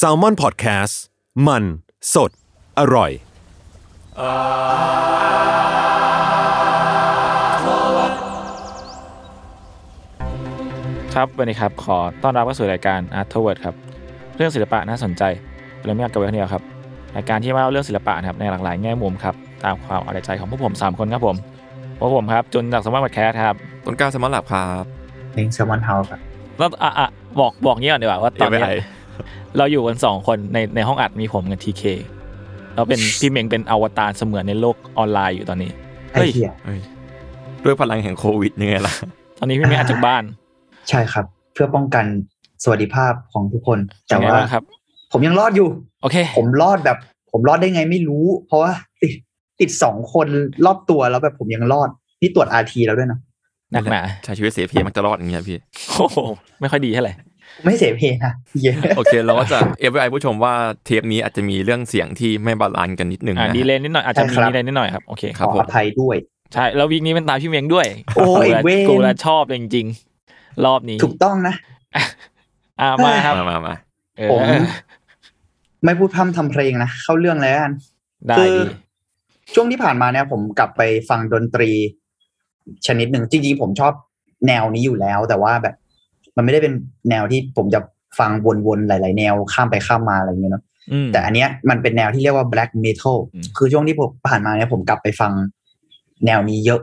s a l m o n PODCAST มัน สด อร่อย ครับวันนี้ครับ ขอต้อนรับเข้าสู่รายการ Art t o w a r d ครับ เรื่องศิลปะน่าสนใจเราไม่อยากกับไว้คนเดียวครับรายการที่มาเล่าเรื่องศิลปะนะครับในหลากหลายแง่มุมครับ ตามความเอาใจของพวกผม 3 คนครับผมพวกผมครับจุนจากสมาร์ทแคสครับต้นกล้าสมอลลับครับลิงแซลมอนเฮาส์ครับแล้วอะอะ บอกบอกงี้ก่อนดีกว่าว่าตอนเนี้ย ABI เราอยู่กันสองคนในในห้องอัดมีผมกับทีเคเราเป็นพี่เมงเป็นอวตารเสมือนในโลกออนไลน์อยู่ตอนนี้ไอ้เฮ้ยเหี้ยเฮ้ยด้วยพลังแห่งโควิดยังไงล่ะ ตอนนี้พี่เมงอัดจากบ้าน ใช่ครับ เพื่อป้องกันสวัสดิภาพของทุกคน แต่เป็นไงว่าบ้างครับ ผมยังรอดอยู่ โอเค ผมรอดแบบ ผมรอดได้ไงไม่รู้ เพราะว่าติดติดสองคนรอบตัวแล้วแบบผมยังรอด นี่ตรวจอาทีแล้วด้วยนะ หนักหนาใช้ชีวิตเสียเพมักจะรอดอย่างเงี้ยพี่โอ้โหไม่ค่อยดีเท่าไหร่ไม่เสียเพนะเย้โอเคเราก็จะ FBI ผู้ชมว่าเทปนี้อาจจะมีเรื่องเสียงที่ไม่บาลานซ์กันนิดนึงอ่านะดีเลย์นิดหน่อยอาจจะมีดีเลย์นิดหน่อยครับโอเคคขรับอผมอภัยด้วยใช่แล้ววีคนี้เป็นตามพี่เมงด้วย โอ้ยกูละเว้ยกูละชอบเลยจริงๆรอบนี้ ถูกต้องนะอ่ามาครับมามามาเออผมไม่พูดพร่ำทำเพลงนะเข้าเรื่องแล้วกันได้คือดีช่วงที่ผ่านมาเนี่ยผมกลับไปฟังดนตรี ชนิดหนึ่งจริงๆผมชอบแนวนี้อยู่แล้ว แต่ว่าแบบ มันไม่ได้เป็นแนวที่ผมจะฟังวนๆหลาย ๆ แนวข้ามไปข้ามมาอะไรอย่างเงี้ยเนาะอืมแต่อันเนี้ยมันเป็นแนวที่เรียกว่า black metal อืมคือช่วงที่ผมผ่านมาเนี่ยผมกลับไปฟังแนวนี้เยอะ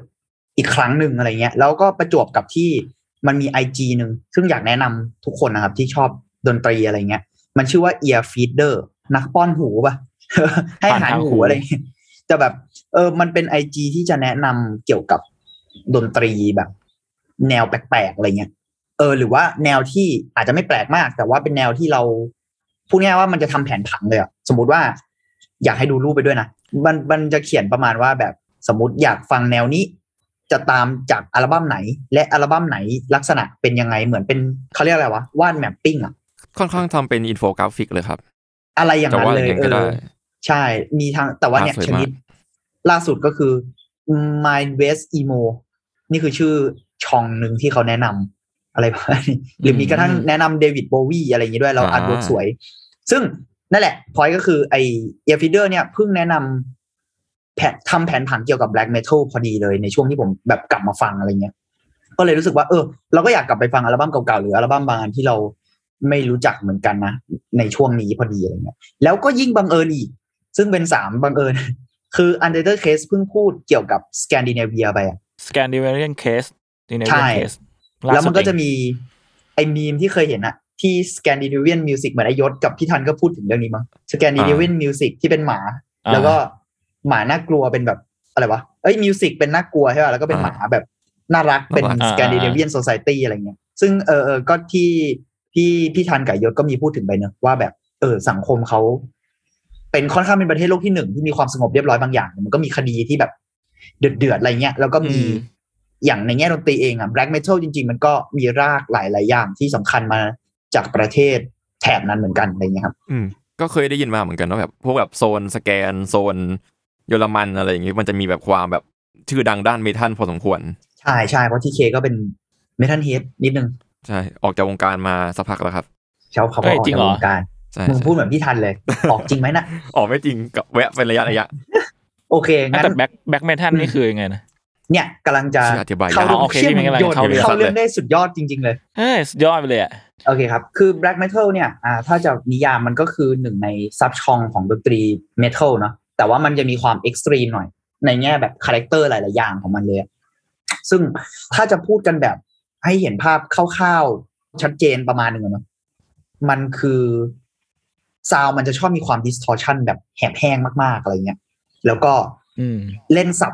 อีกครั้งหนึ่งอะไรเงี้ย แล้วก็ประจวบกับที่มันมี IG หนึ่งซึ่งอยากแนะนำทุกคนนะครับ ที่ชอบดนตรีอะไรเงี้ย มันชื่อว่า ear feeder นักป้อนหูป่ะให้อาหารหูอะไรเงี้ยแต่แบบ เออมันเป็น IG ที่จะแนะนำเกี่ยวกับ ดนตรีแบบ แนวแปลกๆอะไรเงี้ยเออหรือว่าแนวที่อาจจะไม่แปลกมาก แต่ว่าเป็นแนวที่เราพูดง่ายๆว่ามันจะทำแผนผังเลยอะสมมุติว่า อยากให้ดูรูปไปด้วยนะมันมันจะเขียนประมาณว่าแบบสมมติอยากฟังแนวนี้ จะตามจากอัลบั้มไหน และอัลบั้มไหนลักษณะเป็นยังไงเหมือนเป็นเขาเรียกอะไรวะวาดแมปปิ้งอะค่อนข้างทำเป็นอินโฟกราฟิกเลยครับ อะไรอย่างจะนั้นว่าอเลยย่างนั้นเอก็ได้อใช่มีทางแต่ว่าเนี่ยภาพสวยชมากนิด ล่าสุดก็คือ Mind West Emo นี่คือชื่อช่องหนึ่งที่เขาแนะนำอะไรประมาณนี้หรือมีกระทั่งแนะนำเดวิดโบวีอะไรอย่างนี้ด้วยแล้วอาร์ตเวิร์กสวย ซึ่งนั่นแหละพอยก็คือไอเอฟ e เดอร์เนี่ยเพิ่งแนะนำแผนทำแผนผังเกี่ยวกับ black metal พอดีเลยในช่วงที่ผมแบบกลับมาฟังอะไรเงี้ย ก็เลยรู้สึกว่าเออ เราก็อยากกลับไปฟังอัลบั้มเก่าๆหรืออัลบั้มบางอันที่เราไม่รู้จักเหมือนกันนะในช่วงนี้พอดีอะไรเงี้ย แล้วก็ยิ่งบังเอิญอีก ซึ่งเป็นสามบังเอิญ คือ Untitled Case เพิ่งพูดเกี่ยวกับสแกนดิเนเวียไปอะ Scandinavian case ใช่ Scandinavian caseแล้วมันก็จะมีไอ้มีมที่เคยเห็นอะที่ Scandinavian Music เหมือนไอยศกับพี่ทันก็พูดถึงเรื่องนี้มั้ง Scandinavian Music ที่เป็นหมา แล้วก็หมาน่ากลัวเป็นแบบอะไรวะเอ้ยมิวสิกเป็นน่ากลัวใช่ป่ะแล้วก็เป็นหมาแบบน่ารักเป็น Scandinavian Society อะไรเงี้ยซึ่งเออเออก็ที่พี่พี่ทันกับยศก็มีพูดถึงไปเนอะว่าแบบเออสังคมเขาเป็นค่อนข้างเป็นประเทศโลกที่หนึ่งที่มีความสงบเรียบร้อยบางอย่าง มันก็มีคดีที่แบบ เดือดเดือดๆอะไรเงี้ยแล้วก็มีอืมอย่างในแง่ดนตรีเองอะ black metal จริง ๆ มันก็มีรากหลายๆอย่างที่สำคัญมาจากประเทศแถบนั้นเหมือนกันอะไรเงี้ยครับ อืมก็เคยได้ยินมาเหมือนกันว่าแบบพวกแบบโซนสแกนโซนเยอรมันอะไรอย่างงี้มันจะมีแบบความแบบชื่อดังด้านเมทัลพอสมควร ใช่ใช่เพราะที่เคก็เป็นเมทัลเฮดนิดนึง ใช่ ออกจากวงการมาสักพักแล้วครับเช้าเขาเฮ้ก็ยออกจริงจากเหรอวงการใช่มึงใช่พูดเหมือนพี่ทันเลย ออกจริงไหมนะออกไม่จริงกับแวะเป็นระยะระยะ โอเคงั้นแต่ black black metal นี่คือยังไงนะเนี่ยกำลังจะชื่ออธิบายยากเข้าเรื่องโอเคเชื่อพี่มเมย์กำลังโยนเข้าเรื่องเข้าเรื่องได้สุดยอดจริง ๆ เลยเฮ้ยสุดยอดไปเลยอะโอเคครับ คือ black metal เนี่ยอ่าถ้าจะนิยามมันก็คือหนึ่งใน sub-genre ของดนตรี metal เนอะแต่ว่ามันจะมีความ extreme หน่อย ในแง่แบบ character หลาย ๆ อย่างของมันเลยอะซึ่งถ้าจะพูดกันแบบให้เห็นภาพคร่าวๆ ชัดเจนประมาณหนึ่งอะเนอะมันคือซาวมันจะชอบมีความ distortion แบบแหบแห้งมาก ๆ อะไรเงี้ย แล้วก็อืมเล่นสับ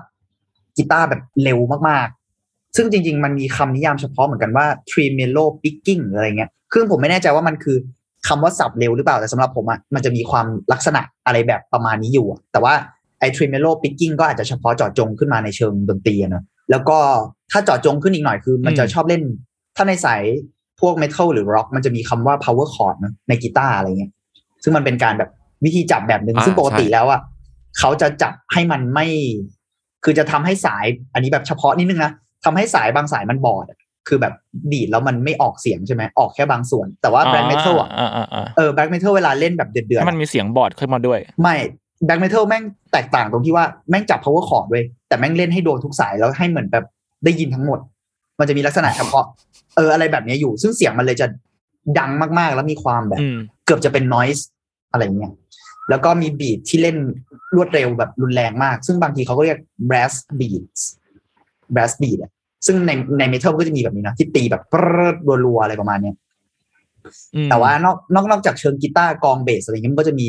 กีตาร์แบบเร็วมากๆ ซึ่งจริง ๆ มันมีคำนิยามเฉพาะเหมือนกันว่า tremolo picking หรืออะไรเงี้ยคือผมไม่แน่ใจว่ามันคือคำว่าสับเร็วหรือเปล่า แต่สำหรับผมอะมันจะมีความลักษณะอะไรแบบประมาณนี้อยู่อะแต่ว่าไอ้ tremolo picking ก็อาจจะเฉพาะเจาะจงขึ้นมาในเชิงดนตรีอะเนอะแล้วก็ถ้าเจาะจงขึ้นอีกหน่อยคือ มันจะชอบเล่น ถ้าในสายพวก metal หรือร็อกมันจะมีคำว่า power chord นะในกีตาร์อะไรเงี้ยซึ่งมันเป็นการแบบวิธีจับแบบหนึ่งอ่าซึ่งปกติใช่แล้วอะ เขาจะจับให้มันไม่ คือจะทำให้สาย อันนี้แบบเฉพาะนิดนึงนะทำให้สายบางสายมันบอดอะคือแบบดีดแล้วมันไม่ออกเสียงใช่ไหมออกแค่บางส่วน แต่ว่า black metal อะอ่าอ่าอ่าเออ black metal เวลาเล่นแบบเดือดๆให้อะมันมีเสียงบอร์ดขึ้นมาด้วย ไม่แบล็กเมทัลแม่งแตกต่างตรงที่ว่าแม่งจับ power chord ด้วยแต่แม่งเล่นให้โดนทุกสายแล้วให้เหมือนแบบได้ยินทั้งหมด มันจะมีลักษณะเฉพาะ เอออะไรแบบนี้อยู่ ซึ่งเสียงมันเลยจะดังมากๆ แล้วมีความแบบอืมเกือบจะเป็น noise อะไรเงี้ย แล้วก็มีบีทที่เล่นรวดเร็วแบบรุนแรงมาก ซึ่งบางทีเขาก็เรียก brass beats brass beat อะซึ่งในในเมทัลก็จะมีแบบนี้นะที่ตีแบบปรึ๊ดรัวๆอะไรประมาณเนี้ยอืมแต่ว่านอกนอกนอกจากเชิงกีตาร์กลองเบสอะไรเงี้ยมันก็จะมี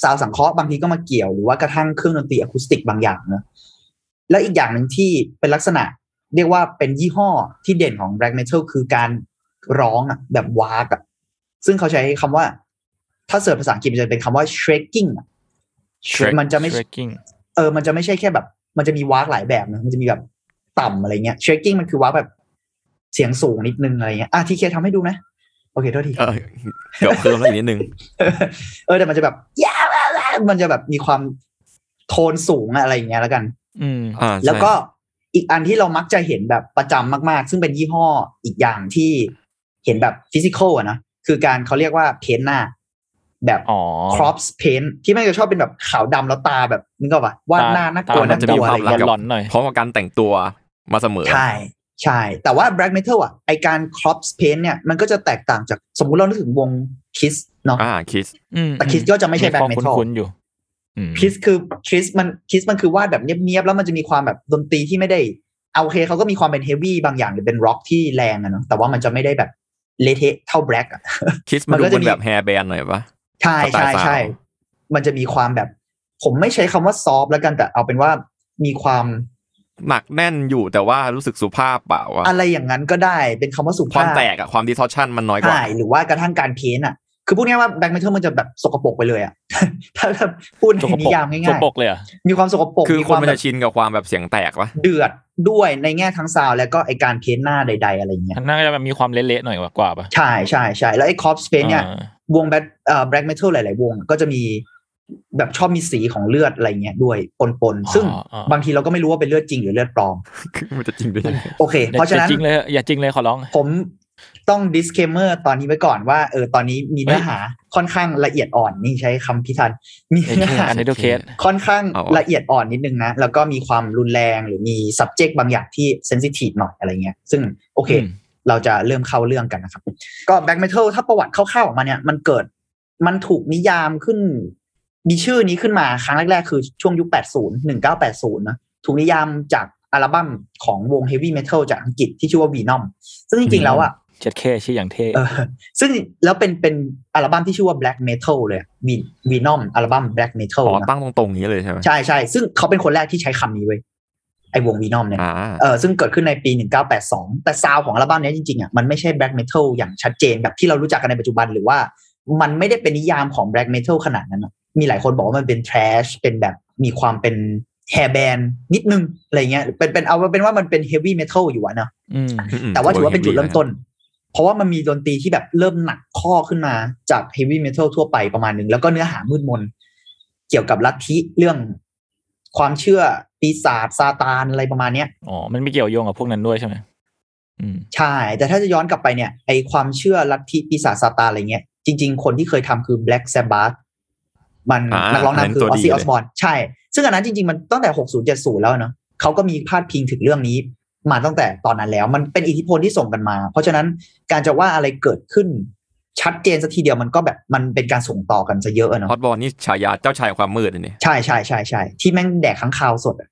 sound สังเคราะห์บางทีก็มาเกี่ยวหรือว่ากระทั่งเครื่องดนตรีอะคูสติกบางอย่างเนอะแล้วอีกอย่างหนึ่งที่เป็นลักษณะ เรียกว่าเป็นยี่ห้อที่เด่นของ black metal คือการร้องอะแบบว้ากอะซึ่งเขาใช้คำว่า ถ้า search ภาษาอังกฤษมันจะเป็นคำว่า shrieking อะ Shrek มันจะไม่ Shrieking เออ มันจะไม่ใช่แค่แบบ มันจะมีว้ากหลายแบบนะมันจะมีแบบต่ำอะไรเงี้ย shrieking มันคือว้ากแบบเสียงสูงนิดนึงอะไรเงี้ยอะทีเคทำให้ดูนะโอเคโทษทีเออเกือบเพิ่มแล้วอีกนิดนึง เออแต่มันจะแบบยาวมันจะแบบมีความโทนสูงอะอะไรอย่างเงี้ยแล้วกัน อืมอ่าใช่แล้วก็อีกอันที่เรามักจะเห็นแบบประจำมาก ๆ ซึ่งเป็นยี่ห้ออีกอย่างที่เห็นแบบฟิสิกอลอะนะคือการเขาเรียกว่าเพ้นหน้า แบบอ๋อ crops paint ที่แม่งจะชอบเป็นแบบขาวดำแล้วตาแบบนึกออกปะวาดหน้าน่ากลัวตาน่ากลัวมันอะไรจะมีเงี้ยหลอนๆหน่อยเพราะว่าการแต่งตัวมาเสมอใช่ใช่ แต่ว่า black metal อะไอการ crops paint เนี่ยมันก็จะแตกต่างจากสมมุติเรานึกถึงวง kiss เนาะอ่าคิดอืมแต่ Kiss ก็จะไม่ใช่ความ black metal คุ้นๆอยู่อืมคิสคือคิสมันคิสมันคือวาดแบบเนียบๆ แล้วมันจะมีความแบบดนตรีที่ไม่ได้ เอาโอเคเขาก็มีความเป็นเฮฟวี่บางอย่างหรือเป็นร็อกที่แรงอะเนาะแต่ว่ามันจะไม่ได้แบบเละเทะเท่าแบล็กอะคิดมัมันนดูก็จะเป็นมีแบบแฮร์แบนหน่อยปะ ใช่สไตล์ใช่สาวใช่มันจะมีความแบบ ผมไม่ใช้คำว่าซอฟแล้วกันแต่เอาเป็นว่ามีความหนักแน่นอยู่แต่ว่ารู้สึกสุภาพเปล่าวะอะไรอย่างนั้นก็ได้เป็นคำว่าสุความภาพแตกอะความดิทอชันมันน้อยกว่าใช่หรือว่ากระทั่งการเพ้นท์อะ คือพูดง่ายๆว่าแบล็กเมทัลมันจะแบบสกปรกไปเลยอะถ้าถ้าพูดในสกปนิรกยามสง่ากยปรกเลยเหรอะๆมีความสกปรกคือมีคคนวามมันแบจะบชินกับความแบบเสียงแตกปะเดือดด้วยในแง่ทั้งซาวด์แล้วก็ไอการเพ้นท์หน้าใด ๆ อะไรเงี้ยน่าจะแบบมีความเละๆหน่อยกว่าป่ะใช่ใช่ใช่แล้วไอ้คอปสเปนเนี่ยอ่าวงแบทเอ่อแบล็กเมทัลหลาย ๆ วงก็จะมีแบบชอบมีสีของเลือดอะไรเงี้ยด้วยปนๆซึ่งอ๋ออ๋อบางทีเราก็ไม่รู้ว่าเป็นเลือดจริงหรือเลือดปลอมมันจะจริงด้วยยังไงโอเคอย่าเพราะฉะนั้นอย่าจริงเลยอย่าจริงเลยขอร้อง ผม ต้อง disclaimer ตอนนี้ไว้ก่อนว่าเออตอนนี้มีเนื้อหาค่อนข้างละเอียดอ่อนนี่ใช้คำพิธันมีโอเนื้อเคหาอันนี้ดูเคสค่อนข้างเอาวะละเอียดอ่อนนิดนึงนะ แล้วก็มีความรุนแรงหรือมี subject บางอย่างที่ sensitive หน่อยอะไรเงี้ย ซึ่งโอเคอืมเราจะเริ่มเข้าเรื่องกันนะครับ ก็ black metal ถ้าประวัติคร่าวๆออกมาเนี่ยมันเกิดมันถูกนิยามขึ้น มีชื่อนี้ขึ้นมาครั้งแรกๆ คือช่วงยุค 80 1980นะถูกนิยามจากอัลบั้มของวง heavy metal จากอังกฤษที่ชื่อว่า Venom ซึ่งจริงๆแล้วอะ เจ็ดเคชื่ออย่างเท่เออซึ่งแล้วเป็นเป็นอัลบั้มที่ชื่อว่า black metal เลยวีวีนอมอัลบั้ม black metal อ๋อนะตั้งตรงๆนี้เลยใช่ไหมใช่ใช่ซึ่งเขาเป็นคนแรกที่ใช้คำนี้เว้ยไอวงวีนอมเนี่ยอ่าเออซึ่งเกิดขึ้นในปี 1982 แต่ซาวด์ของอัลบั้มเนี้ยจริงๆอะมันไม่ใช่ black metal อย่างชัดเจนแบบที่เรารู้จักกันในปัจจุบันหรือว่ามันไม่ได้เป็นนิยามของ black metal ขนาดนั้นอะมีหลายคนบอกว่ามันเป็น trash เป็นแบบมีความเป็น hair band นิดนึงอะไรเงี้ยเป็นเป็นเอาเป็นว่ามันเป็น heavy metal อยู่อะเนาะอืมอืมแต่ว่าถือว่าเป็นจุดเริ่มต้น เพราะว่ามันมีดนตรีที่แบบเริ่มหนักข้อขึ้นมาจากเฮฟวี่เมทัลทั่วไปประมาณหนึ่งแล้วก็เนื้อหามืดมน เกี่ยวกับลัทธิเรื่องความเชื่อปีศาจซาตานอะไรประมาณเนี้ยอ๋อ มันไม่เกี่ยวโยงกับพวกนั้นด้วยใช่ไหมอืมใช่ แต่ถ้าจะย้อนกลับไปเนี่ย ไอความเชื่อลัทธิปีศาจซาตานอะไรเงี้ย จริง ๆ คนที่เคยทำคือ Black Sabbath มันอ่านักร้องอันนั้นนำคือตัวออดีซซี่อเลอยสบอนใช่ ซึ่งอันนั้นจริง ๆ มันตั้งแต่ 60 70 แล้วเนาะเขาก็มีพาดพิงถึงเรื่องนี้ มาตั้งแต่ตอนนั้นแล้ว มันเป็นอิทธิพลที่ส่งกันมา เพราะฉะนั้นการจะว่าอะไรเกิดขึ้นชัดเจนสักทีเดียวมันก็แบบมันเป็นการส่งต่อกันซะเยอะอะเนาะฮอตบอลนี่ฉายาเจ้าชายความมืดอันนี้ใช่ใช่ใช่ใช่ที่แม่งแดกข้างคาวสดอะ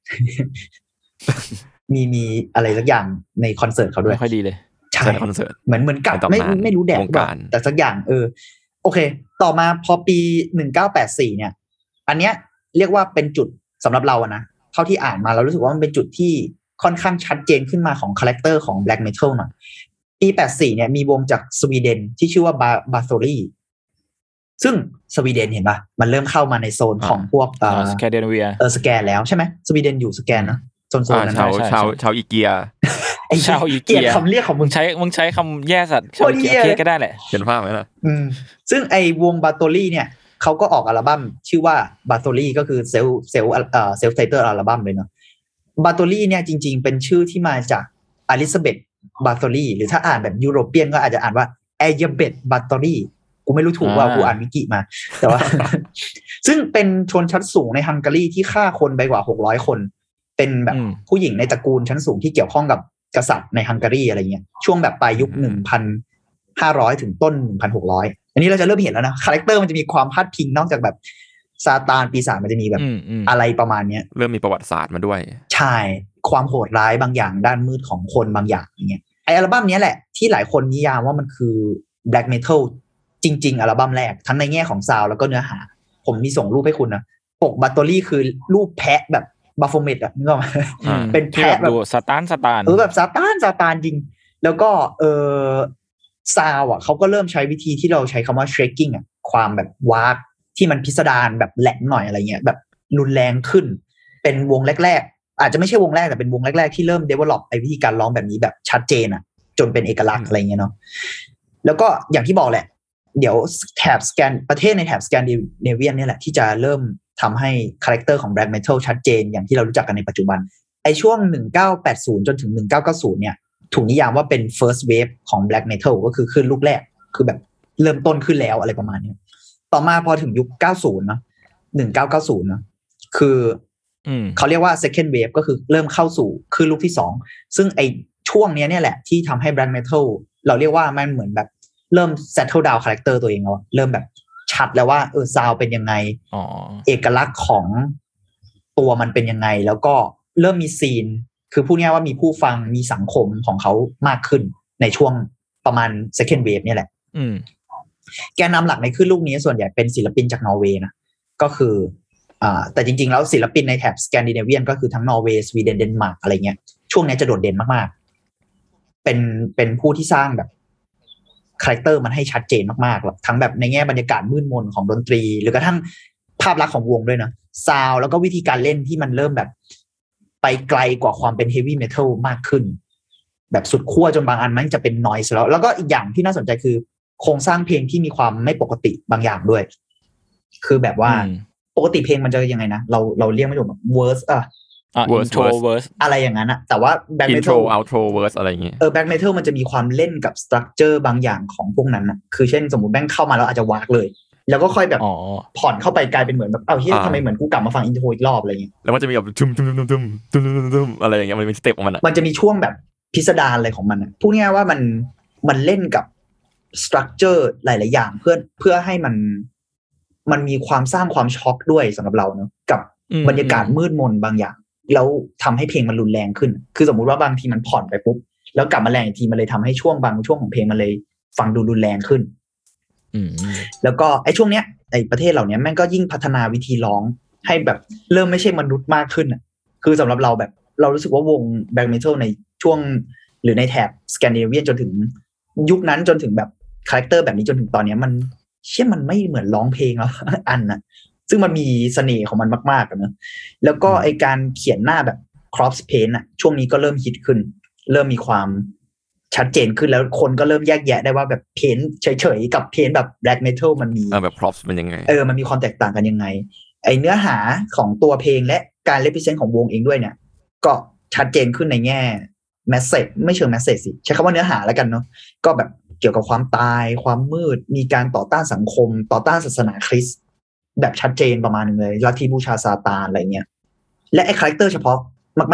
มีมีอะไรสักอย่างในคอนเสิร์ตเขาด้วยไม่ค่อยดีเลยใช่ใช่คอนเสิร์ตเหมือนเหมือนกับในตำนานไม่ไม่รู้แดกวงการหรือเปล่แต่สักอย่างเออ โอเค ต่อมาพอปีหนึ่งเก้าแปดสี่เนี่ย อันเนี้ยเรียกว่าเป็นจุดสำหรับเราอะนะเท่าที่อ่านมาเรารู้สึกว่ามันเป็นจุดที่ ค่อนข้างชัดเจนขึ้นมาของคาแรคเตอร์ของ Black Metal หน่อยปีแปดสี่เนี่ยมีวงจากสวีเดนที่ชื่อว่าบา Bathory ซึ่งสวีเดนเห็นปะมันเริ่มเข้ามาในโซนของพวกเออสแกนดิเนเวียเออสแกนแล้วใช่ไหมสวีเดนอยู่สแกนนะโซนโซนอ่านั้นชาวนะใช่ชาวใช่ชาวอีเกียไอ้ชาวอีเกีเกียยคำเรียกของมึมึงงใช้มึงใช้คำแย่สัตว์ชาวอีเกียโคตรเหี้ยโอเคก็ได้แหละเห็นภาพไหมล่ะอืมซึ่งไอ้วง Bathory เนี่ยเขาก็ออกอัลบั้มชื่อว่า Bathory ก็คือ self self เอ่อ self-titled อัลบั้มเลยเนาะ Bathory เนี่ยจริง ๆ เป็นชื่อที่มาจาก Elizabeth Bathory หรือถ้าอ่านแบบ European ก็อาจจะอ่านว่า Erzsébet Bathory กูไม่รู้ถูกว่าอ่ากูอ่านวิกิมา แต่ว่า ซึ่งเป็นชนชั้นสูงในฮังการีที่ฆ่าคนไปกว่าหกร้อยคน เป็นแบบอืมผู้หญิงในตระกูลชั้นสูงที่เกี่ยวข้องกับกษัตริย์ในฮังการีอะไรเงี้ยช่วงแบบปลายยุคอืมหนึ่งพันห้าร้อยถึงต้นหนึ่งพันหกร้อยอันนี้เราจะเริ่มเห็นแล้วนะ character มันจะมีความพาดพิงนอกจากแบบ ซาตานปีศาจมันจะมีแบบอืมอืมอะไรประมาณเนี้ยเริ่มมีประวัติศาสตร์มาด้วย ใช่ ความโหดร้ายบางอย่างด้านมืดของคนบางอย่างอย่างเงี้ยไออัลบั้มเนี้ยแหละที่หลายคนนิยามว่ามันคือ black metal จริง ๆ อัลบั้มแรก ทั้งในแง่ของ sound แล้วก็เนื้อหา ผมมีส่งรูปให้คุณนะปก Bathory คือรูปแพะแบบ Baphomet อะนึกออกไหมอืมเป็นที่แพะแบบแบบดูสตาร์นสตาร์นเออแบบซาตานซาตานจริง แล้วก็เออซาวอะเขาก็เริ่มใช้วิธีที่เราใช้คำว่า shrieking อะความแบบว้าก ที่มันพิสดารแบบแหลมหน่อยอะไรเงี้ยแบบรุนแรงขึ้น เป็นวงแรก ๆ อาจจะไม่ใช่วงแรกแต่เป็นวงแรก ๆ ที่เริ่ม develop ไอ้วิธีการร้องแบบนี้แบบชัดเจนอะจนเป็นเอกลักษณ์อะไรเงี้ยเนาะแล้วก็อย่างที่บอกแหละ เดี๋ยวแถบสแกนประเทศในแถบสแกนดิเนเวียเนี่ยแหละที่จะเริ่มทำให้ character ของ black metal ชัดเจนอย่างที่เรารู้จักกันในปัจจุบันไอช่วง 1980 จนถึง 1990 เนี่ย ถูกนิยามว่าเป็น first wave ของ black metal ก็คือคลื่นลูกแรก คือแบบเริ่มต้นขึ้นแล้วอะไรประมาณนี้ ต่อมาพอถึงยุค 90 เนอะ1990 เนอะคืออืมเขาเรียกว่า second wave ก็คือเริ่มเข้าสู่คลื่นลูกที่สอง ซึ่งไอช่วงเนี้ยเนี่ยแหละที่ทำให้ black metal เราเรียกว่ามันเหมือนแบบเริ่ม settle down character ตัวเองแล้วอะเริ่มแบบชัดแล้วว่าเออซาวเป็นยังไงอ๋อเอกลักษณ์ของตัวมันเป็นยังไง แล้วก็เริ่มมี scene คือพูดง่ายๆว่ามีผู้ฟังมีสังคมของเขามากขึ้นในช่วงประมาณ second wave เนี่ยแหละอืม แกนนำหลักในคลื่นลูกนี้ส่วนใหญ่เป็นศิลปินจากนอร์เวย์นะก็คืออ่าแต่จริง ๆ แล้วศิลปินในแถบสแกนดิเนเวียก็คือทั้งนอร์เวย์สวีเดนเดนมาร์กอะไรเงี้ยช่วงนี้จะโดดเด่นมากๆ เป็นเป็นผู้ที่สร้างแบบ character มันให้ชัดเจนมากๆหรอกทั้งแบบในแง่บรรยากาศมืดมนของดนตรี หรือกระทั่งภาพลักษณ์ของวงด้วยนะซาวแล้วก็วิธีการเล่นที่มันเริ่มแบบ ไปไกลกว่าความเป็น heavy metal มากขึ้น แบบสุดขั้วจนบางอันมันจะเป็น noise แล้ว แล้วก็อีกอย่างที่น่าสนใจคือ โครงสร้างเพลงที่มีความไม่ปกติบางอย่างด้วย คือแบบว่าปกติเพลงมันจะยังไงนะ เราเราเรียกไม่ถูก verse อะ verse to verse อะไรอย่างนั้นอะแต่ว่า black metal เอา to verse อะไรอย่างเงี้ยเออ black metal มันจะมีความเล่นกับ structure บางอย่างของพวกนั้นอะคือเช่นสมมติ bang เข้ามาแล้วอาจจะว้ากเลย แล้วก็ค่อยแบบผ่อนเข้าไปกลายเป็นเหมือนแบบเอ้าเหี้ยทำไมเหมือนกูกลับมาฟัง intro อีกรอบอะไรอย่างเงี้ยแล้วมันจะมีแบบจุ่มจุ่มจุ่มจุ่มจุ่มจุ่มอะไรอย่างเงี้ยมันเป็น step ของมันอะมันจะมีช่วงแบบพิสดารอะไรของมันอะพูดง่ายว่ามันมันเล่นกับ structure หลาย ๆ อย่างเพื่อเพื่อให้มันมันมีความสร้างความช็อกด้วยสำหรับเราเนอะกับอืมบรรยากาศมืดมนบางอย่าง แล้วทำให้เพลงมันรุนแรงขึ้น คือสมมุติว่าบางทีมันผ่อนไปปุ๊บ แล้วกลับมาแรงอีกทีมันเลยทำให้ช่วงบางช่วงของเพลงมันเลยฟังดูรุนแรงขึ้นอืมแล้วก็ไอ้ช่วงเนี้ยไอ้ประเทศเหล่าเนี้ยแม่งก็ยิ่งพัฒนาวิธีร้องให้แบบเริ่มไม่ใช่มนุษย์มากขึ้นอะคือสำหรับเราแบบเรารู้สึกว่าวง black metal ในช่วงหรือในแถบสแกนดิเนเวียจนถึงยุคนั้นจนถึงแบบ character แบบนี้จนถึงตอนเนี้ยมันเชื่อมันไม่เหมือนร้องเพลงแล้วอันนะซึ่งมันมีเสน่ห์ของมันมากๆอะเนอะแล้วก็ไอการเขียนหน้าแบบ corpse paint อะช่วงนี้ก็เริ่มฮิตขึ้น เริ่มมีความชัดเจนขึ้นแล้วคนก็เริ่มแยกแยะได้ว่าแบบ paint เฉยๆ กับ paint แบบ black metal มันมีเออแบบ corpse เป็นยังไง เออ มันมีความแตกต่างกันยังไง ไอเนื้อหาของตัวเพลงและการ represent ของวงเองด้วยเนี่ย ก็ชัดเจนขึ้นในแง่ message ไม่เชิง message สิ ใช้คำว่าเนื้อหาแล้วกันเนาะก็แบบเกี่ยวกับความตาย ความมืด มีการต่อต้านสังคม ต่อต้านศาสนาคริสต์แบบชัดเจนประมาณหนึ่งเลยลัทธิบูชาซาตานอะไรเงี้ย และไอ character เฉพาะ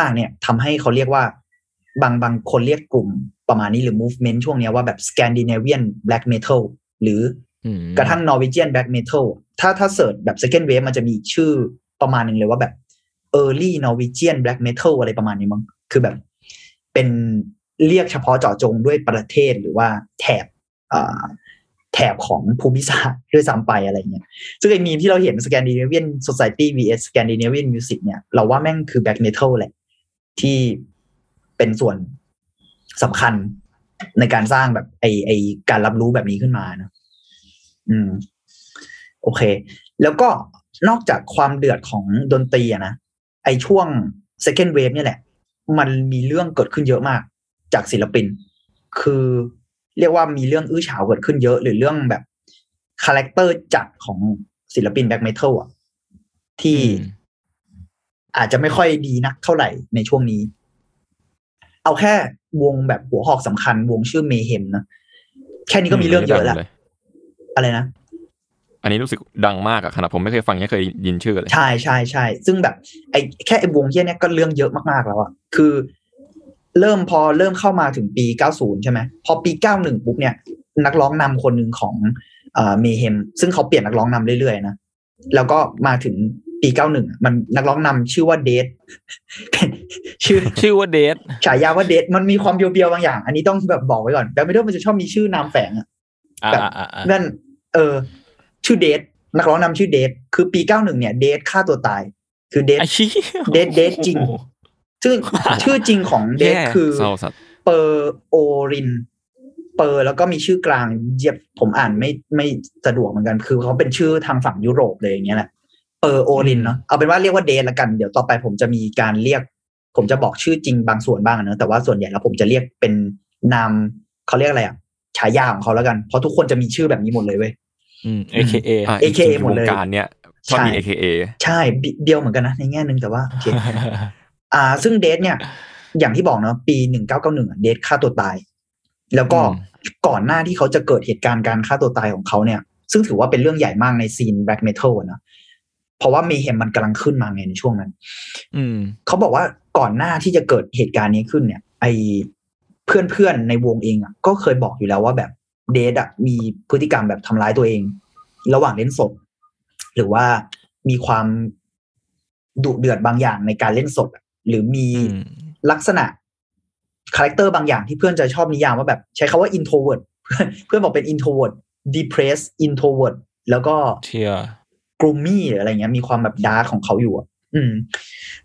มากๆ เนี่ยทำให้เขาเรียกว่า บางบางคนเรียกกลุ่มประมาณนี้หรือ movement ช่วงเนี้ยว่าแบบ Scandinavian Black Metal หรืออืมกระทั่ง Norwegian Black Metal ถ้าถ้า search แบบ second wave มันจะมีชื่อประมาณหนึ่งเลยว่าแบบ early Norwegian Black Metal อะไรประมาณนี้มั้งคือแบบเป็น เรียกเฉพาะเจาะจงด้วยประเทศหรือว่าแถบแถบของภูมิศาสตร์ด้วยซ้ำไปอะไรเงี้ย ซึ่งไอ้มีมที่เราเห็น Scandinavian Society vs Scandinavian Music เนี่ย เราว่าแม่งคือ Black Metal แหละ ที่เป็นส่วนสำคัญในการสร้างแบบไอไอการรับรู้แบบนี้ขึ้นมาเนะอืม โอเค แล้วก็นอกจากความเดือดของดนตรีนะไอช่วง second wave เนี่ยแหละ มันมีเรื่องเกิดขึ้นเยอะมาก จากศิลปิน คือเรียกว่ามีเรื่องอื้อฉาวเกิดขึ้นเยอะ หรือเรื่องแบบ character จัดของศิลปิน black metal อะที่อืมอาจจะไม่ค่อยดีนักเท่าไหร่ในช่วงนี้ เอาแค่วงแบบหัวหอกสำคัญ วงชื่อ Mayhem นะแค่นี้ก็มีเรื่องเยอะแล้วดังอะไรนะอันนี้รู้สึกดังมากอะขนาดผมไม่เคยฟังยังเคยยินชื่อเลย ใช่ใช่ใช่ซึ่งแบบไอ้แค่ไอ้วงเหี้ยเนี้ยก็เรื่องเยอะมากๆแล้วอะคือ เริ่มพอเริ่มเข้ามาถึงปี 90 ใช่ไหมพอปี 91 ปุ๊บเนี่ย นักร้องนำคนหนึ่งของเอ่อเมเฮมซึ่งเขาเปลี่ยนนักร้องนำเรื่อยๆนะแล้วก็มาถึงปี 91อะมันนักร้องนำชื่อว่าเดทชื่อชื่อว่าเดทฉายาว่าเดทมันมีความเบียวๆบางอย่าง อันนี้ต้องแบบบอกไว้ก่อนแบ็คเมทัลมันจะชอบมีชื่อนามแฝงอะอ่าแบบอ่าอ่านั่นเออ ชื่อเดทนักร้องนำชื่อเดทคือปี 91 เนี่ยเดทฆ่าตัวตาย คือ Dead ไอ้ชื่อ Dead Dead จริง ซึ่งชื่อจริงของ Dead แย่คือเศร้าสัตว์ Per Ohlin Per แล้วก็มีชื่อกลางเหยียบผมอ่านไม่ไม่สะดวกเหมือนกัน คือเขาเป็นชื่อทางฝั่งยุโรปเลยอย่างเงี้ยแหละ Per Ohlin เนาะเอาเป็นว่าเรียกว่า Dead ละกันเดี๋ยวต่อไปผมจะมีการเรียก ผมจะบอกชื่อจริงบางส่วนบ้างอะเนอะแต่ว่าส่วนใหญ่แล้วผมจะเรียกเป็นนามเขาเรียกอะไรอะฉายาของเขาแล้วกัน เพราะทุกคนจะมีชื่อแบบนี้หมดเลยเว้ยอืม AKA อะ AKA จริงๆหมดเลยวงการเนี้ยชอบมีใช่ AKA ใช่บิเดียวเหมือนกันนะในแง่หนึ่งแต่ว่าโอเค อ่า ซึ่งเดทเนี่ย อย่างที่บอกเนาะปีหนึ่งเก้าเก้าหนึ่งเดทฆ่าตัวตาย แล้วก็อืมก่อนหน้าที่เขาจะเกิดเหตุการณ์การฆ่าตัวตายของเขาเนี่ย ซึ่งถือว่าเป็นเรื่องใหญ่มากในซีนแบล็กเมทัลนะเพราะว่าเมเฮมมันกำลังขึ้นมาไงในช่วงนั้น อืมเขาบอกว่าก่อนหน้าที่จะเกิดเหตุการณ์นี้ขึ้นเนี่ย ไอเพื่อนๆในวงเองอะ ก็เคยบอกอยู่แล้วว่าแบบDead อะมีพฤติกรรมแบบทำร้ายตัวเอง ระหว่างเล่นสด หรือว่ามีความดุเดือดบางอย่างในการเล่นสดอะ หรือมีอืมลักษณะคาแรคเตอร์บางอย่างที่เพื่อนจะชอบนิยามว่าแบบใช้คำว่า introvert เพื่อนบอกเป็น introvert depressed introvert แล้วก็เชียร์ gloomy หรืออะไรเงี้ยมีความแบบ dark ของเขาอยู่อะอืม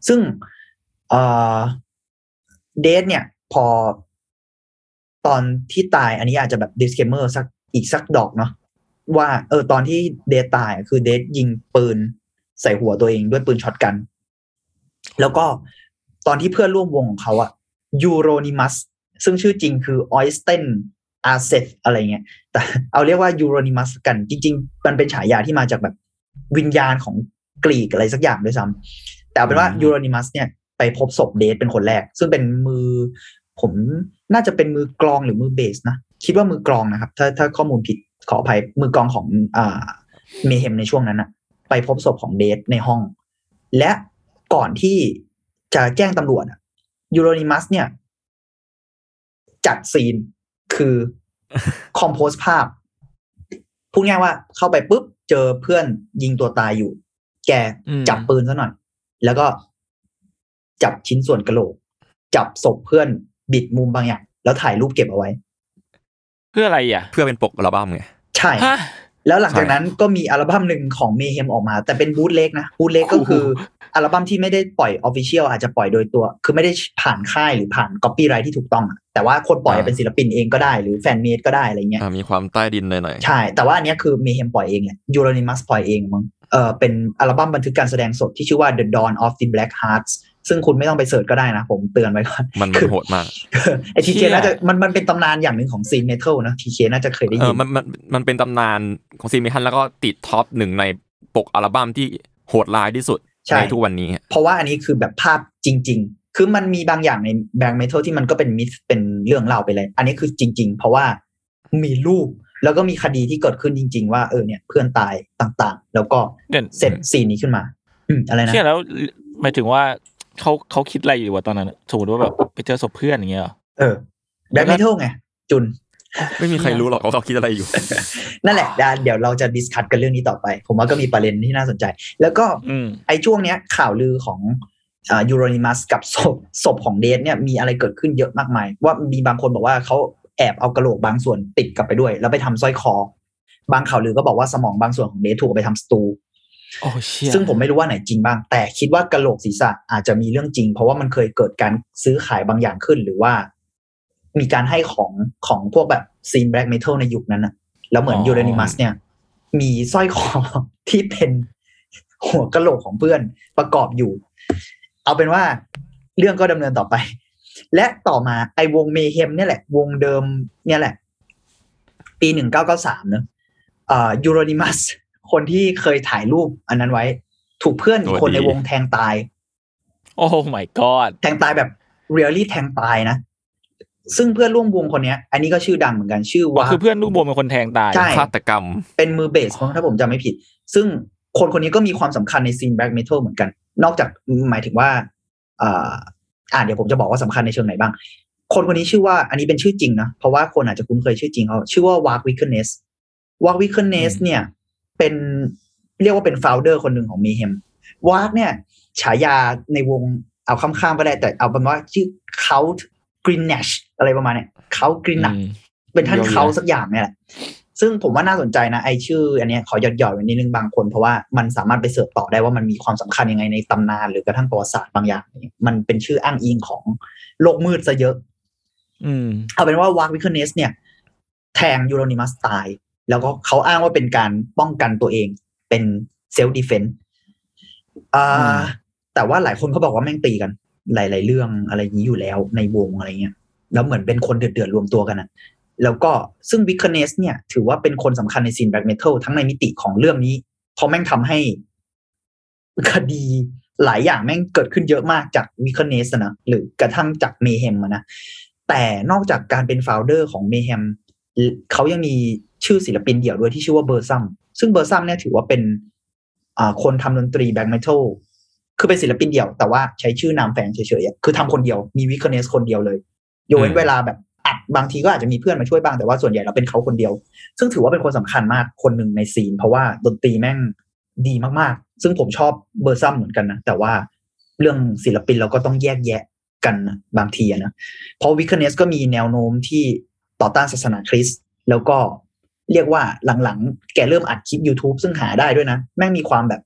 ซึ่งเอ่อDead เนี่ย พอ ตอนที่ตายอันนี้อาจจะแบบ disclaimer สักอีกสักดอกเนาะว่า เออ ตอนที่ Dead ตายอะคือ Dead ยิงปืนใส่หัวตัวเองด้วยปืน shotgun แล้วก็ ตอนที่เพื่อนร่วมวงของเขาอะ Euronymous ซึ่งชื่อจริงคือ Øystein Aarseth อะไรเงี้ยแต่เอาเรียกว่า Euronymous กัน จริง ๆ มันเป็นฉายาที่มาจากแบบวิญญาณของกรีกอะไรสักอย่างด้วยซ้ำแต่เอาเป็นว่าอืม Euronymous เนี่ยไปพบศพ Dead เป็นคนแรก ซึ่งเป็นมือ ผมน่าจะเป็นมือกลองหรือมือเบสนะ คิดว่ามือกลองนะครับ ถ้าถ้าข้อมูลผิดขออภัยมือกลองของอ่า Mayhem ในช่วงนั้นอะไปพบศพของ Dead ในห้อง และก่อนที่ จะแจ้งตำรวจ Euronymous เนี่ย จัด scene คือ compose ภาพพูดง่ายว่าเข้าไปปุ๊บ เจอเพื่อนยิงตัวตายอยู่ แกอืมจับปืนซะหน่อย แล้วก็จับชิ้นส่วนกระโหลก จับศพเพื่อนบิดมุมบางอย่าง แล้วถ่ายรูปเก็บเอาไว้ เพื่ออะไรอะ เพื่อเป็นปกอัลบั้มไง ใช่ฮะ แล้วหลังจากใช่นั้นก็มีอัลบั้มหนึ่งของ Mayhem ออกมา แต่เป็น bootleg นะ bootleg ก็คืออัลบั้มที่ไม่ได้ปล่อย official อาจจะปล่อยโดยตัว คือไม่ได้ผ่านค่ายหรือผ่าน copyright ที่ถูกต้องอะแต่ว่าคนปล่อยเป็นศิลปินเองก็ได้ หรือ fan-made ก็ได้อะไรเงี้ยอ่ามีความใต้ดินหน่อยใช่ แต่ว่าอันเนี้ยคือ Mayhem ปล่อยเองแหละ Euronymous ปล่อยเองมั้งเออเป็นอัลบั้มบันทึกการแสดงสดที่ชื่อว่า The Dawn of the Black Hearts ซึ่งคุณไม่ต้องไป search ก็ได้นะ ผมเตือนไว้ก่อนๆมันมันโหดมากไอทีเคน่าจะมันมันเป็นตำนานอย่างหนึ่งของ scene metal นะทีเคน่าจะเคยได้เอยิอนมันมันมันเป็นตำนานของ scene metal แล้วก็ติด top หนึ่งในปกอัลบั้มที่โหดร้ายที่สุดใช่ในทุกวันนี้ เพราะว่าอันนี้คือแบบภาพจริง ๆ คือมันมีบางอย่างในแบง k ์เมทัลที่มันก็เป็น myth เป็นเรื่องเล่าไปเลย อันนี้คือจริง ๆ เพราะว่ามีรูปแล้วก็มีคดีที่เกิดขึ้นจริง ๆ ว่าเออเนี่ยเพื่อนตายต่างๆ แล้วก็ดัน set scene นี้ขึ้นมา อืมอะไรนะเชื่อแล้วหมายถึงว่า เขาเขาคิดอะไรอยู่วะตอนนั้นอะสมมติว่าแบบไปเจอศพเพื่อนอย่างเงี้ยเหรอเออแบง k ์เมทัลไงจุน ไม่มีใครรู้หรอกว่าเขาคิดอะไรอยู่ นั่นแหละเดี๋ยวเดี๋ยวเราจะ discuss กันเรื่องนี้ต่อไป ผมว่าก็มีประเด็นที่น่าสนใจ แล้วก็อืมไอ้ช่วงเนี้ย ข่าวลือของอ่ายูโรนิมัสกับศพศพของเดทเนี่ยมีอะไรเกิดขึ้นเยอะมากมาย ว่ามีบางคนบอกว่าเขาแอบเอากระโหลกบางส่วนติดกลับไปด้วย แล้วไปทำสร้อยคอบางข่าวลือก็บอกว่าสมองบางส่วนของเดทถูกเอาไปทำสตูโอ้เชี่ย ซึ่งผมไม่รู้ว่าไหนจริงบ้าง แต่คิดว่ากระโหลกศีรษะอาจจะมีเรื่องจริง เพราะว่ามันเคยเกิดการซื้อขายบางอย่างขึ้นหรือว่า มีการให้ของของพวกแบบซีนแบล็กเมทัลในยุคนั้นนะแล้วเหมือนอ๋อยูเรนิมัสเนี่ย มีสร้อยคอที่เป็นหัวกะโหลกของเพื่อนประกอบอยู่ เอาเป็นว่าเรื่องก็ดำเนินต่อไป และต่อมาไอวง Mayhem เนี่ยแหละ วงเดิมเนี่ยแหละ ปีหนึ่งเก้าเก้าสามเนอะอ่า Euronymous คนที่เคยถ่ายรูปอันนั้นไว้ ถูกเพื่อนอีกคนในวงแทงตาย โอ้ my god แทงตายแบบ really แทงตายนะ ซึ่งเพื่อนร่วมวงคนเนี้ย อันนี้ก็ชื่อดังเหมือนกันชื่ออ๋อว่าคือเพื่อนลูกบวมเป็นคนแทงตายใช่ฆาตกรรม เป็นมือเบสมั้งถ้าผมจำไม่ผิด ซึ่งคนคนนี้ก็มีความสำคัญใน scene black metal เหมือนกัน นอกจากหมายถึงว่าอ่าอ่าเดี๋ยวผมจะบอกว่าสำคัญในเชิงไหนบ้าง คนคนนี้ชื่อว่าอันนี้เป็นชื่อจริงนะ เพราะว่าคนอาจจะคุ้นเคยชื่อจริงเขาชื่อว่าวาร์ w วิ k เ n เนสวาร์ w วิ k เ n เนสเนี่ย เป็นเรียกว่าเป็น f ฟ u เดอร์คนหนึ่งของมีเฮมวาร์ k เนี่ยฉายาในวงเอาข้ามๆก็ได้แต่เอาเป็นว่าชื่อ Count Grishnackh อะไรประมาณเนี้ยCount Grishnackh อืมเป็นท่านเยอะเขาแยะสักอย่างเนี่ยแหละ ซึ่งผมว่าน่าสนใจนะไอชื่อ อันเนี้ยขอหยอดหยอดๆไว้นิดนึงบางคน เพราะว่ามันสามารถไป search ต่อได้ว่ามันมีความสำคัญยังไงในตำนาน หรือกระทั่งประวัติศาสตร์บางอย่างเนี่ยมันเป็นชื่ออ้างอิงของโลกมืดซะเยอะ อืมเอาเป็นว่าวาร์ w วิ k เ n เนสเนี่ย แทงยูโรนิมัสตาย แล้วก็เขาอ้างว่าเป็นการป้องกันตัวเอง เป็นเซล f ์ดีเฟนต์อ่อืามแต่ว่าหลายคนเขาบอกว่าแม่งตีกัน หลาย ๆ เรื่องอะไรอย่างนี้อยู่แล้วในวงอะไรเงี้ยแล้วเหมือนเป็นคนเดือดๆรวมตัวกันอะแล้วก็ซึ่ง Vikernes เนี่ย ถือว่าเป็นคนสำคัญใน scene black metal ทั้งในมิติของเรื่องนี้เพราะแม่งทำให้คดีหลายอย่างแม่งเกิดขึ้นเยอะมากจาก Vikernes นะหรือกระทั่งจาก Mayhem นะแต่นอกจากการเป็นโฟลเดอร์ของเม h ฮม เขายังมีชื่อศิลปินเดี่ยวด้วยที่ชื่อว่า Burzum ซึ่ง Burzum เนี่ยถือว่าเป็นอ่าคนทำดนตรี black metal คือเป็นศิลปินเดี่ยวแต่ว่าใช้ชื่อนามแฝงเฉยๆอะคือทำคนเดียวมี Vikernes คนเดียวเลยยกเว้อืนมเวลาแบบอัดบางทีก็อาจจะมีเพื่อนมาช่วยบ้างแต่ว่าส่วนใหญ่เราเป็นเขาคนเดียว ซึ่งถือว่าเป็นคนสำคัญมากคนหนึ่งใน scene เพราะว่าดนตรีแม่งดีมากๆ ซึ่งผมชอบ Burzum เหมือนกันนะแต่ว่าเรื่องศิลปินเราก็ต้องแยกแยะกันนะบางทีอะนะเพราะ Vikernes ก็มีแนวโน้มที่ ต่อต้านศาสนาคริสต์แล้วก็เรียกว่าหลังๆ แกเริ่มอัดคลิป YouTube ซึ่งหาได้ด้วยนะ แม่งมีความแบบ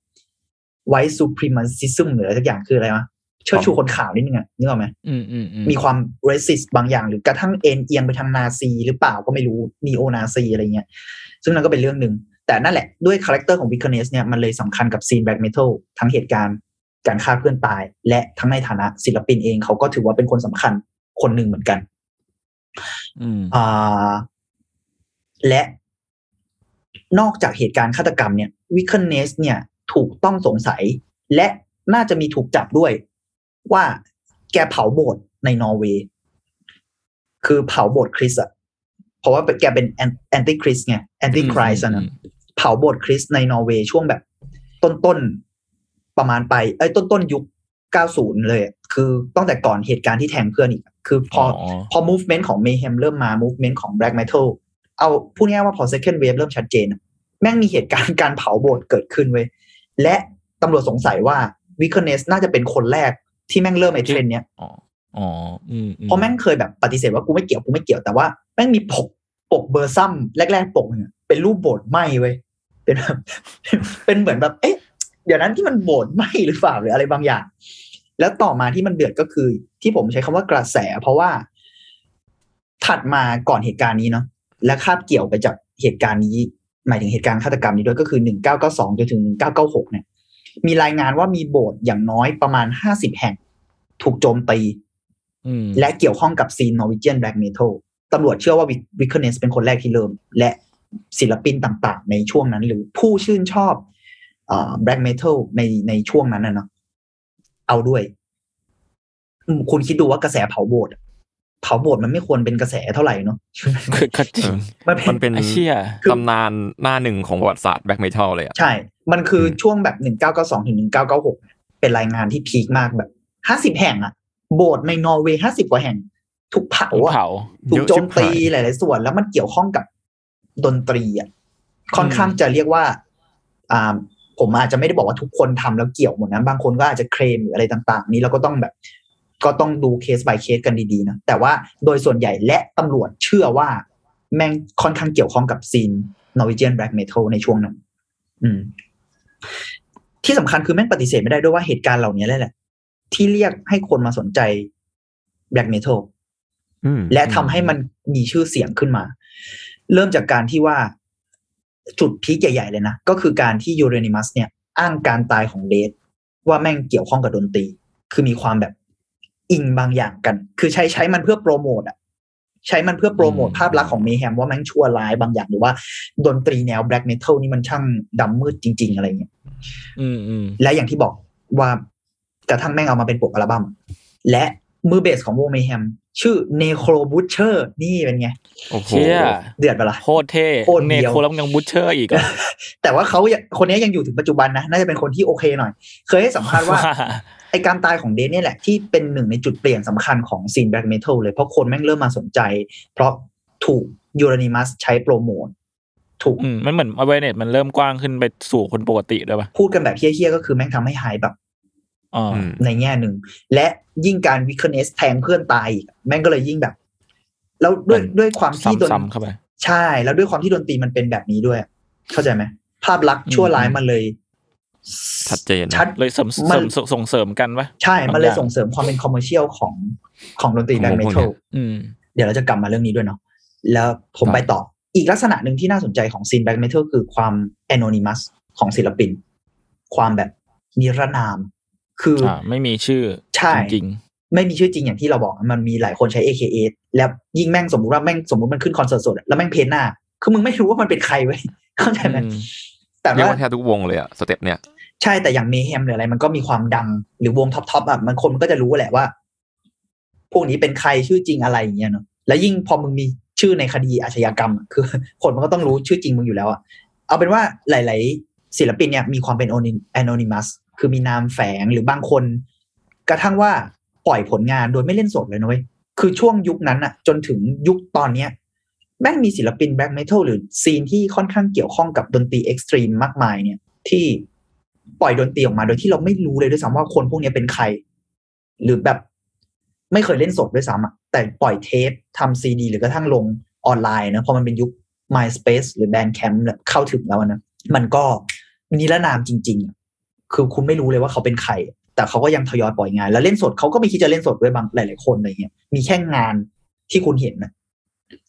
ไว t ์ s ู p r e m a c i s m หรืออะไรสักอย่างคืออะไรวะเชิดชูคนขาวนิดนึงอะนึกออกไหมอืมอืมอืมมีความ racist บางอย่าง หรือกระทั่งเอ็นเอียงไปทางนาซีหรือเปล่าก็ไม่รู้ neo-Nazi อะไรเงี้ย ซึ่งนั่นก็เป็นเรื่องหนึ่ง แต่นั่นแหละด้วย character ของ Vikernes เนี่ยมันเลยสำคัญกับ scene black metal ทั้งเหตุการณ์การฆ่าเพื่อนตาย และทั้งในฐานะศิลปินเองเขาก็ถือว่าเป็นคนสำคัญคนหนึ่งเหมือนกัน อืมอ่า และนอกจากเหตุการณ์ฆาตกรรมเนี่ยวิคเ n เนสเนี่ย ถูกต้องสงสัย และน่าจะมีถูกจับด้วย ว่าแกเผาโบสถ์ในนอร์เวย์คือเผาโบสถ์คริสต์อะเพราะว่าแกเป็น Antichrist ไง Antichrist อะนะเผาโบสถ์คริสต์ในนอร์เวย์ช่วงแบบ ต้นๆประมาณไป เอ้ยต้นๆยุค90เลยอะ คือตั้งแต่ก่อนเหตุการณ์ที่แทงเพื่อนอีกอะคือพอออพอ movement ของ Mayhem เริ่มมา movement ของ Black Metal เอาพูดง่ายๆว่าพอ second wave เริ่มชัดเจนอะแม่งมีเหตุการณ์การเผาโบสถ์เกิดขึ้นเว้ยและตำรวจสงสัยว่า w i c k e n e s s น่าจะเป็นคนแรกที่แม่งเริ่มไอ้เทรนด์เนี้ยอ๋ออ๋ออืมอืเพราะแม่งเคยแบบปฏิเสธว่ากูไม่เกี่ยวกูไม่เกี่ยวแต่ว่าแม่งมีปกปกเบอร์ซัมแรก ๆ ปกเนี่ยเป็นรูปโบสถ์ไหม้เว้ยเป็นแบบเป็นเหมือนแบบ เอ๊ะเดี๋ยวนั้นที่มันโบสถ์ไหม้หรือเปล่าหรืออะไรบางอย่าง แล้วต่อมาที่มันเดือดก็คือ ที่ผมใช้คำว่ากระแส เพราะว่าถัดมาก่อนเหตุการณ์นี้เนาะและคาบเกี่ยวไปจากเหตุการณ์นี้ หมายถึงเหตุการณ์ฆาตกรรมนี้ด้วยก็คือหนึ่งเก้าเก้าสองจนถึงหนึ่งเก้าเก้าหกเนี่ย มีรายงานว่ามีโบสถ์อย่างน้อยประมาณห้าสิบแห่ง ถูกโจมตีอืมและเกี่ยวข้องกับ scene Norwegian black metal ตำรวจเชื่อว่า Vikernes เป็นคนแรกที่เริ่ม และศิลปินต่างๆ ในช่วงนั้น หรือผู้ชื่นชอบ black metal ในในช่วงนั้นนะเนาะ เอาด้วยอืมคุณคิดดูว่ากระแสเผาโบสถ์อะเผาโบสถ์มันไม่ควรเป็นกระแสเท่าไหร่เนาะคือก็จริงมันเป็มันเป็นไอเชี่ยตำนานหน้าหนึ่งของประวัติศาสตร์ black metal เลยอะใช่ มันคือ อืมช่วงแบบหนึ่งเก้าเก้าสองถึงหนึ่งเก้าเก้าหกเป็นรายงานที่ peak มากแบบห้าสิบแห่งอะโบสถ์ในนอร์เวย์ห้าสิบกว่าแห่ง ถูกเผาอะเผาถูกโจมตีเยอะชิบหายหลาย ๆ ส่วน แล้วมันเกี่ยวข้องกับดนตรีอะค่อนข้างจะเรียกว่าอ่า ผมอาจจะไม่ได้บอกว่าทุกคนทำแล้วเกี่ยวหมดนะบางคนก็อาจจะเคลมหรืออะไรต่าง ๆ นี้เราก็ต้องแบบ ก็ต้องดูเคส by เคสกันดีๆนะแต่ว่าโดยส่วนใหญ่และตำรวจเชื่อว่าแม่งค่อนข้างเกี่ยวข้องกับซีน Norwegian Black Metal ในช่วงนั้นอืม ที่สำคัญคือแม่งปฏิเสธไม่ได้ด้วยว่าเหตุการณ์เหล่านี้แหละ ที่เรียกให้คนมาสนใจ Black Metal อืมและทำให้มันมีชื่อเสียงขึ้นมา เริ่มจากการที่ว่า จุด peak ใหญ่ๆเลยนะ ก็คือการที่ Euronymous เนี่ย อ้างการตายของ Dead ว่าแม่งเกี่ยวข้องกับดนตรี คือมีความแบบอิงบางอย่างกัน คือใช้ใช้มันเพื่อโปรโมทอะใช้มันเพื่อโปรโมทอืมภาพลักษณ์ของ Mayhem ว่าแม่งชั่วร้ายบางอย่างหรือว่าดนตรีแนว black metal นี่มันช่างดำมืดจริง ๆ อะไรเงี้ยอืมอืมและอย่างที่บอกว่ากระทั่งแม่งเอามาเป็นปกอัลบั้มและ มือเบสของวง Mayhem ชื่อ Necrobutcher นี่เป็นไงโอ้โหเชี่ยเดือดปะล่ะโคตรเท่โคตรเดียว Necro แล้วยัง butcher อีกอะแต่ว่าเขายังคนนี้ยังอยู่ถึงปัจจุบันนะ น่าจะเป็นคนที่โอเคหน่อย เคยให้สัมภาษณ์ว่า ไอการตายของ Dead เนี่ยแหละ ที่เป็นหนึ่งในจุดเปลี่ยนสำคัญของ scene black metal เลยเพราะคนแม่งเริ่มมาสนใจ เพราะถูกยูรานิมัสใช้โปรโมทถูกอืมมันเหมือน awareness มันเริ่มกว้างขึ้นไปสู่คนปกติด้วยป่ะพูดกันแบบเฮี้ยๆก็คือแม่งทำให้หายแบบอ๋อออืม ในแง่หนึ่ง และยิ่งการวิคเนสแทงเพื่อนตายอีกแม่งก็เลยยิ่งแบบ แล้วด้วยด้วยความที่ดนซ้ำๆเข้าไปใช่ แล้วด้วยความที่ดนตรีมันเป็นแบบนี้ด้วย เข้าใจไหมภาพลักษณ์ชั่วร้ายอืมมันเลยชัดเจนนะชัดเลยเสริมมัเสนริมส่งส่งเสริมกันปะใช่ มันเลยบางอย่างส่งเสริมความเป็นคอมเมอร์เชียลของของดนตรีของ black metal พวกทัเนี้ยเลยอืมเดี๋ยวเราจะกลับมาเรื่องนี้ด้วยเนาะแล้วผมครับไปต่ออีกลักษณะหนึ่งที่น่าสนใจของ scene black metal คือความ anonymous ของศิลปิน ความแบบนิรนาม คือออ่าไม่มีชื่อใช่จริงไม่มีชื่อจริงอย่างที่เราบอกมันมีหลายคนใช้ AKA แล้วยิ่งแม่งสมมติว่าแม่งสมมติมันขึ้นคอนเสิร์ตสดอะแล้วแม่ง paint หน้า คือมึงไม่รู้ว่ามันเป็นใครเว้ยเข้าใจๆไหมอืมแต่เรียกว่าว่าแทบทุกวงเลยอะ step เนี่ยใช่แต่อย่าง Mayhem หรืออะไร มันก็มีความดังหรือวง top top อะมันคนมันก็จะรู้แหละว่า พวกนี้เป็นใครชื่อจริงอะไรอย่างเงี้ยเนาะแล้วยิ่งพอมึงมีชื่อในคดีอาชญากรรมอะคือ คนมันก็ต้องรู้ชื่อจริงมึงอยู่แล้วอะเอาเป็นว่าหลาย ๆ ศิลปินเนี่ยมีความเป็น anonymous คือมีนามแฝงหรือบางคน กระทั่งว่าปล่อยผลงานโดยไม่เล่นสดเลยนะเว้ยคือช่วงยุคนั้นอะจนถึงยุคตอนเนี้ยแม่งมีศิลปิน black metal หรือ scene ที่ค่อนข้างเกี่ยวข้องกับดนตรี extreme มากมายเนี่ยที่ปล่อยดนตรีออกมาโดยที่เราไม่รู้เลยด้วยซ้ำว่าคนพวกนี้เป็นใคร หรือแบบไม่เคยเล่นสดด้วยซ้ำอะแต่ปล่อยเทปทำซีดี หรือกระทั่งลงออนไลน์นะพอมันเป็นยุค MySpace หรือ Bandcamp เนี่ยเข้าถึงแล้วนะ มันก็นิรนามจริงๆ คือคุณไม่รู้เลยว่าเขาเป็นใคร แต่เขาก็ยังทยอยปล่อยงาน แล้วเล่นสดเขาก็ไม่คิดจะเล่นสดด้วยบางหลาย ๆ คนอะไรเงี้ยมีแค่งานที่คุณเห็นนะ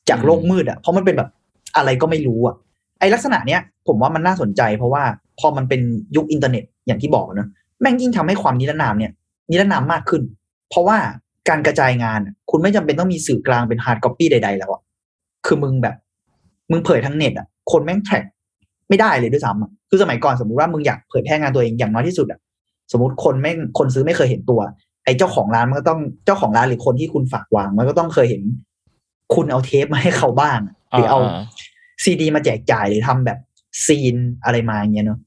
จากโลกมืดอะเพราะมันเป็นแบบอะไรก็ไม่รู้อะไอลักษณะเนี้ยผมว่ามันน่าสนใจเพราะว่าพอมันเป็นยุคอินเทอร์เน็ตอย่างที่บอกนะแม่งยิ่งทำให้ความนิรนามเนี่ยนิรนามมากขึ้น เพราะว่าการกระจายงาน คุณไม่จำเป็นต้องมีสื่อกลางเป็น hard copy ใด ๆ แล้วอะคือมึงแบบ มึงเผยทางเน็ตอะคนแม่ง track ไม่ได้เลยด้วยซ้ำอะคือสมัยก่อนสมมุติว่ามึงอยากเผยแพร่งานตัวเองอย่างน้อยที่สุดอะสมมติคนแม่งคนซื้อไม่เคยเห็นตัว ไอ้เจ้าของร้านมันก็ต้องเจ้าของร้านหรือคนที่คุณฝากวาง มันก็ต้องเคยเห็น คุณเอาเทปมาให้เขาบ้างอะหรือเอาอ่าซีดีมาแจกจ่ายหรือทำแบบ zine อะไรมาอย่างเงี้ยเนาะ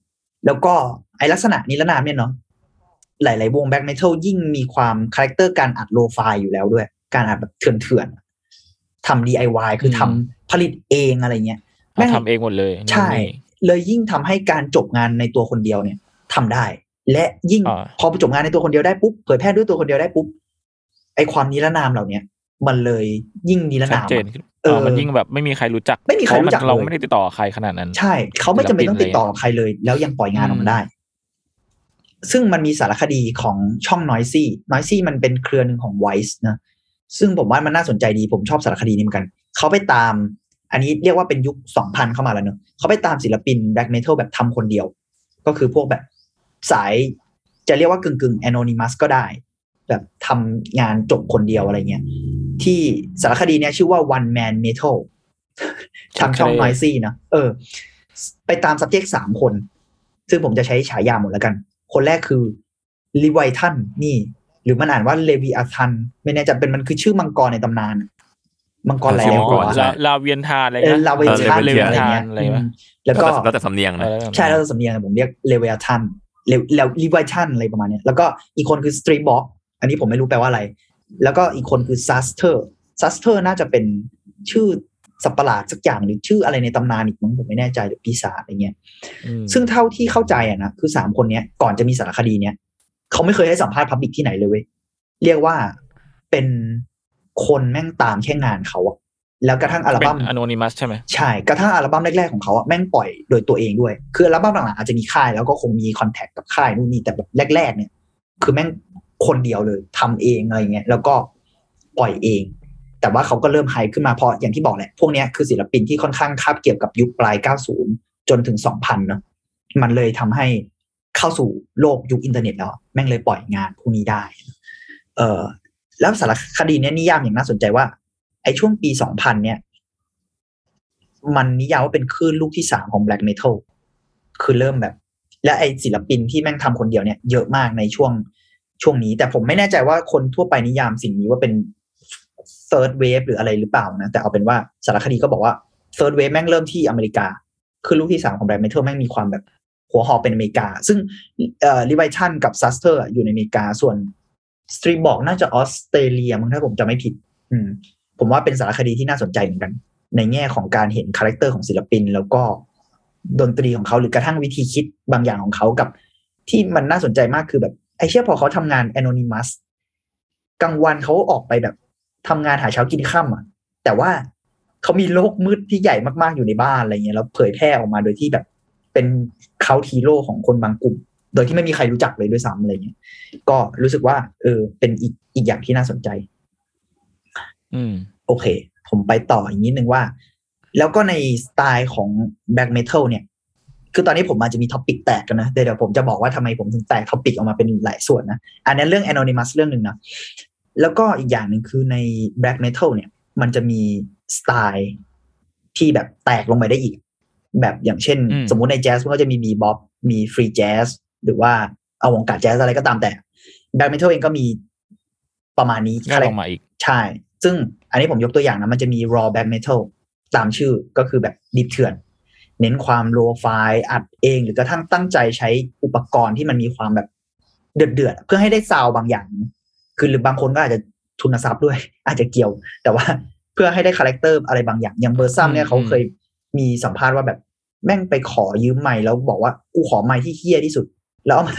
แล้วก็ไอลักษณะนิรนามเนี่ยเนาะหลาย ๆ วง black metal ยิ่งมีความ character การอัด lo-fi อยู่แล้วด้วย การอัดแบบเถื่อนๆทำ DIY คือทำผลิตเองอะไรเงี้ยแม่งทำเองหมดเลย ใช่นี่ เลยยิ่งทำให้การจบงานในตัวคนเดียวเนี่ยทำได้ และยิ่งอ่าพอจบงานในตัวคนเดียวได้ปุ๊บเผยแพร่ด้วยตัวคนเดียวได้ปุ๊บไอความนิรนามเหล่าเนี้ยมันเลยยิ่งนิรชัดนามเจนอะขึ้นเออเออมันยิ่งแบบไม่มีใครรู้จัก ไม่มีใครรู้จักเพาะมันเราเลยไม่ได้ติดต่อใครขนาดนั้น ใช่เขาไม่จำเป็นต้องติดต่อกับใครเลย แล้วยังปล่อยงานออกมาได้ ซึ่งมันมีสารคดีของช่อง Noisy Noisy มันเป็นเครือหนึ่งของ Vice นะซึ่งผมว่ามันน่าสนใจดีผมชอบสารคดีนี้เหมือนกัน เขาไปตาม อันนี้เรียกว่าเป็นยุค 2000 เข้ามาแล้วเนอะเขาไปตามศิลปินแบล็กเมทัลแบบทำคนเดียว ก็คือพวกแบบสายจะเรียกว่ากึ่งกึ่งๆ anonymous ก็ได้ แบบทำงานจบคนเดียวอะไรเงี้ยที่สารคดีเนี้ยชื่อว่า one man metal ทางช่องโอเค Noisy นะเออ ไปตาม subject สามคน ซึ่งผมจะใช้ฉายาหมดแล้วกัน คนแรกคือลิไวทันนี่ หรือมันอ่านว่าเลวีอาทัน ไม่แน่ใจเป็นมันคือชื่อมังกรในตำนานอะ มังกรหลายชื่อแล้มัวงกรหัวใช่ลาลาเวียนทานอะไรเออนะลาเวนทันเอออะไรเงี้ยอะไรอืวะมแล้วก็แล้วแต่สำเนียงเอนะอใช่แล้วสำเนียงผมเรียกเลเวลทันแล้วลีไวทันอะไรประมาณเนี้ยแล้วก็อีกคนคือสตรีบ็อกอันนี้ผมไม่รู้แปลว่าอะไร แล้วก็อีกคนคือซัสเตอร์ซัสเตอร์น่าจะเป็นชื่อสัตว์ประหลาดสักอย่างหรือชื่ออะไรในตำนานอีกมั้งผมไม่แน่ใจหรือปีศาจอะไรเงี้ยอืมซึ่งเท่าที่เข้าใจอะนะคือสามคนเนี้ยก่อนจะมีสารคดีเนี้ยเขาไม่เคยให้สัมภาษณ์พับบิกที่ไหนเลยเว้ยเรียกว่าเป็น คนแม่งตามแค่งานเขาอะแล้วกระทั่งเป็นอัลบั้ม anonymous ใช่ไหมใช่กระทั่งอัลบั้มแรกๆของเขาอะแม่งปล่อยโดยตัวเองด้วย คืออัลบั้มหลังๆอาจจะมีค่ายแล้วก็คงมี contact กับค่ายนู่นนี่แต่แบบแรก ๆ เนี่ย คือแม่งคนเดียวเลยทำเองอะไรเงี้ยแล้วก็ปล่อยเอง แต่ว่าเขาก็เริ่ม high ขึ้นมาเพราะอย่างที่บอกแหละ พวกเนี้ยคือศิลปินที่ค่อนข้างคาบเกี่ยวกับยุคปลาย 90 จนถึง 2000 เนอะมันเลยทำให้เข้าสู่โลกยุคอินเทอร์เน็ตแล้ว แม่งเลยปล่อยงานพวกนี้ได้ เออ แล้วสารคดีเนี้ยนิยามอย่างน่าสนใจว่า ไอ้ช่วงปี2000เนี่ย มันนิยามว่าเป็นคลื่นลูกที่สามของ black metal คือเริ่มแบบ และไอศิลปินที่แม่งทำคนเดียวเนี่ยเยอะมากในช่วงช่วงนี้ แต่ผมไม่แน่ใจว่าคนทั่วไปนิยามสิ่งนี้ว่าเป็น third wave หรืออะไรหรือเปล่านะ แต่เอาเป็นว่าสารคดีก็บอกว่า third wave แม่งเริ่มที่อเมริกา คือลูกที่สามของ black metal แม่งมีความแบบหัวหอเป็นอเมริกา ซึ่งเอ่อ Leviathan กับ Xasthur อยู่ในอเมริกา ส่วน Stream บอกน่าจะออสเตรเลียมั้งถ้าผมจำไม่ผิด อืม ผมว่าเป็นสารคดีที่น่าสนใจเหมือนกัน ในแง่ของการเห็นคาแรคเตอร์ของศิลปิน แล้วก็ดนตรีของเขาหรือกระทั่งวิธีคิดบางอย่างของเขากับ ที่มันน่าสนใจมากคือแบบไอเชี่ยพอเขาทำงาน anonymous กลางวันเขาออกไปแบบทำงานหาเช้ากินค่ำอะ แต่ว่าเขามีโลกมืดที่ใหญ่มากๆอยู่ในบ้านอะไรเงี้ยแล้วเผยแพร่ออกมาโดยที่แบบเป็น cult hero ของคนบางกลุ่ม โดยที่ไม่มีใครรู้จักเลยด้วยซ้ำอะไรเงี้ยก็รู้สึกว่า เออ เป็นอีกอีกอย่างที่น่าสนใจ อืม โอเค ผมไปต่ออีกนิดนึงว่า แล้วก็ในสไตล์ของ black metal เนี่ย คือตอนนี้ผมอาจจะมี topic แตกกันนะ เดี๋ยวเดี๋ยวผมจะบอกว่าทำไมผมถึงแตก topic ออกมาเป็นหลายส่วนนะ อันนั้นเรื่อง anonymous เรื่องหนึ่งนะแล้วก็อีกอย่างหนึ่งคือใน black metal เนี่ย มันจะมีสไตล์ที่แบบแตกลงไปได้อีก แบบอย่างเช่นอืมสมมุติในแจ๊สมันก็จะมี bebop มี free jazz หรือว่าเอาวงการแจ๊สอะไรก็ตามแต่ black metal เองก็มีประมาณนี้ย่อลงมาอีกใช่ ซึ่งอันนี้ผมยกตัวอย่างนะ มันจะมี raw black metal ตามชื่อก็คือแบบดิบเถื่อน เน้นความ lo-fi อัดเอง หรือกระทั่งตั้งใจใช้อุปกรณ์ที่มันมีความแบบเดือดเดือดๆเพื่อให้ได้ sound บางอย่าง คือหรือบางคนก็อาจจะทุนทรัพย์ด้วย อาจจะเกี่ยว แต่ว่าเพื่อให้ได้คาแรคเตอร์อะไรบางอย่าง อย่าง Burzum เนี่ยอืมเขาเคยมีสัมภาษณ์ว่าแบบแม่งไปขอยืมไมค์แล้วบอกว่ากูขอไมค์ที่เหี้ยที่สุด แล้วเอามา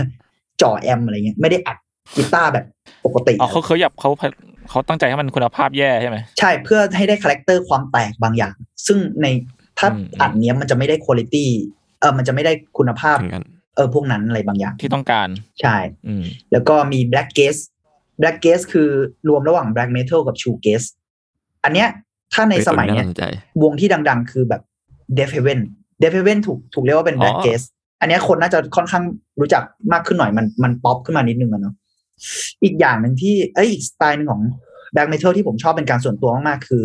จ่อแอมป์อะไรเงี้ยไม่ได้อัดกีตาร์แบบปกติอ๋อเขาเขาอยากเขาเขาตั้งใจให้มันคุณภาพแย่ใช่ไหมใช่เพื่อให้ได้คาแรคเตอร์ความแตกบางอย่าง ซึ่งในถ้าอืมอัดเนี้ยมันจะไม่ได้คุณภาพเออมันจะไม่ได้คุณภาพเหมือนกันเออพวกนั้นอะไรบางอย่างที่ต้องการใช่อืมแล้วก็มี Black Gaze Black Gaze คือรวมระหว่าง Black Metal กับ True Gaze อันเนี้ยถ้าในสมัยเนี้ยน่าสนใจวงที่ดังๆ คือแบบ Death Heaven Death Heaven ถูกถูกเรียกว่าเป็น Black อ๋อ Gaze อันเนี้ยคนน่าจะค่อนข้างรู้จักมากขึ้นหน่อยมันมันป๊อปขึ้นมานิดนึงอะเนาะอีกอย่างหนึ่งที่เอ้ยอีกสไตล์หนึ่งของ Black Metal ที่ผมชอบเป็นการส่วนตัวมากๆคือ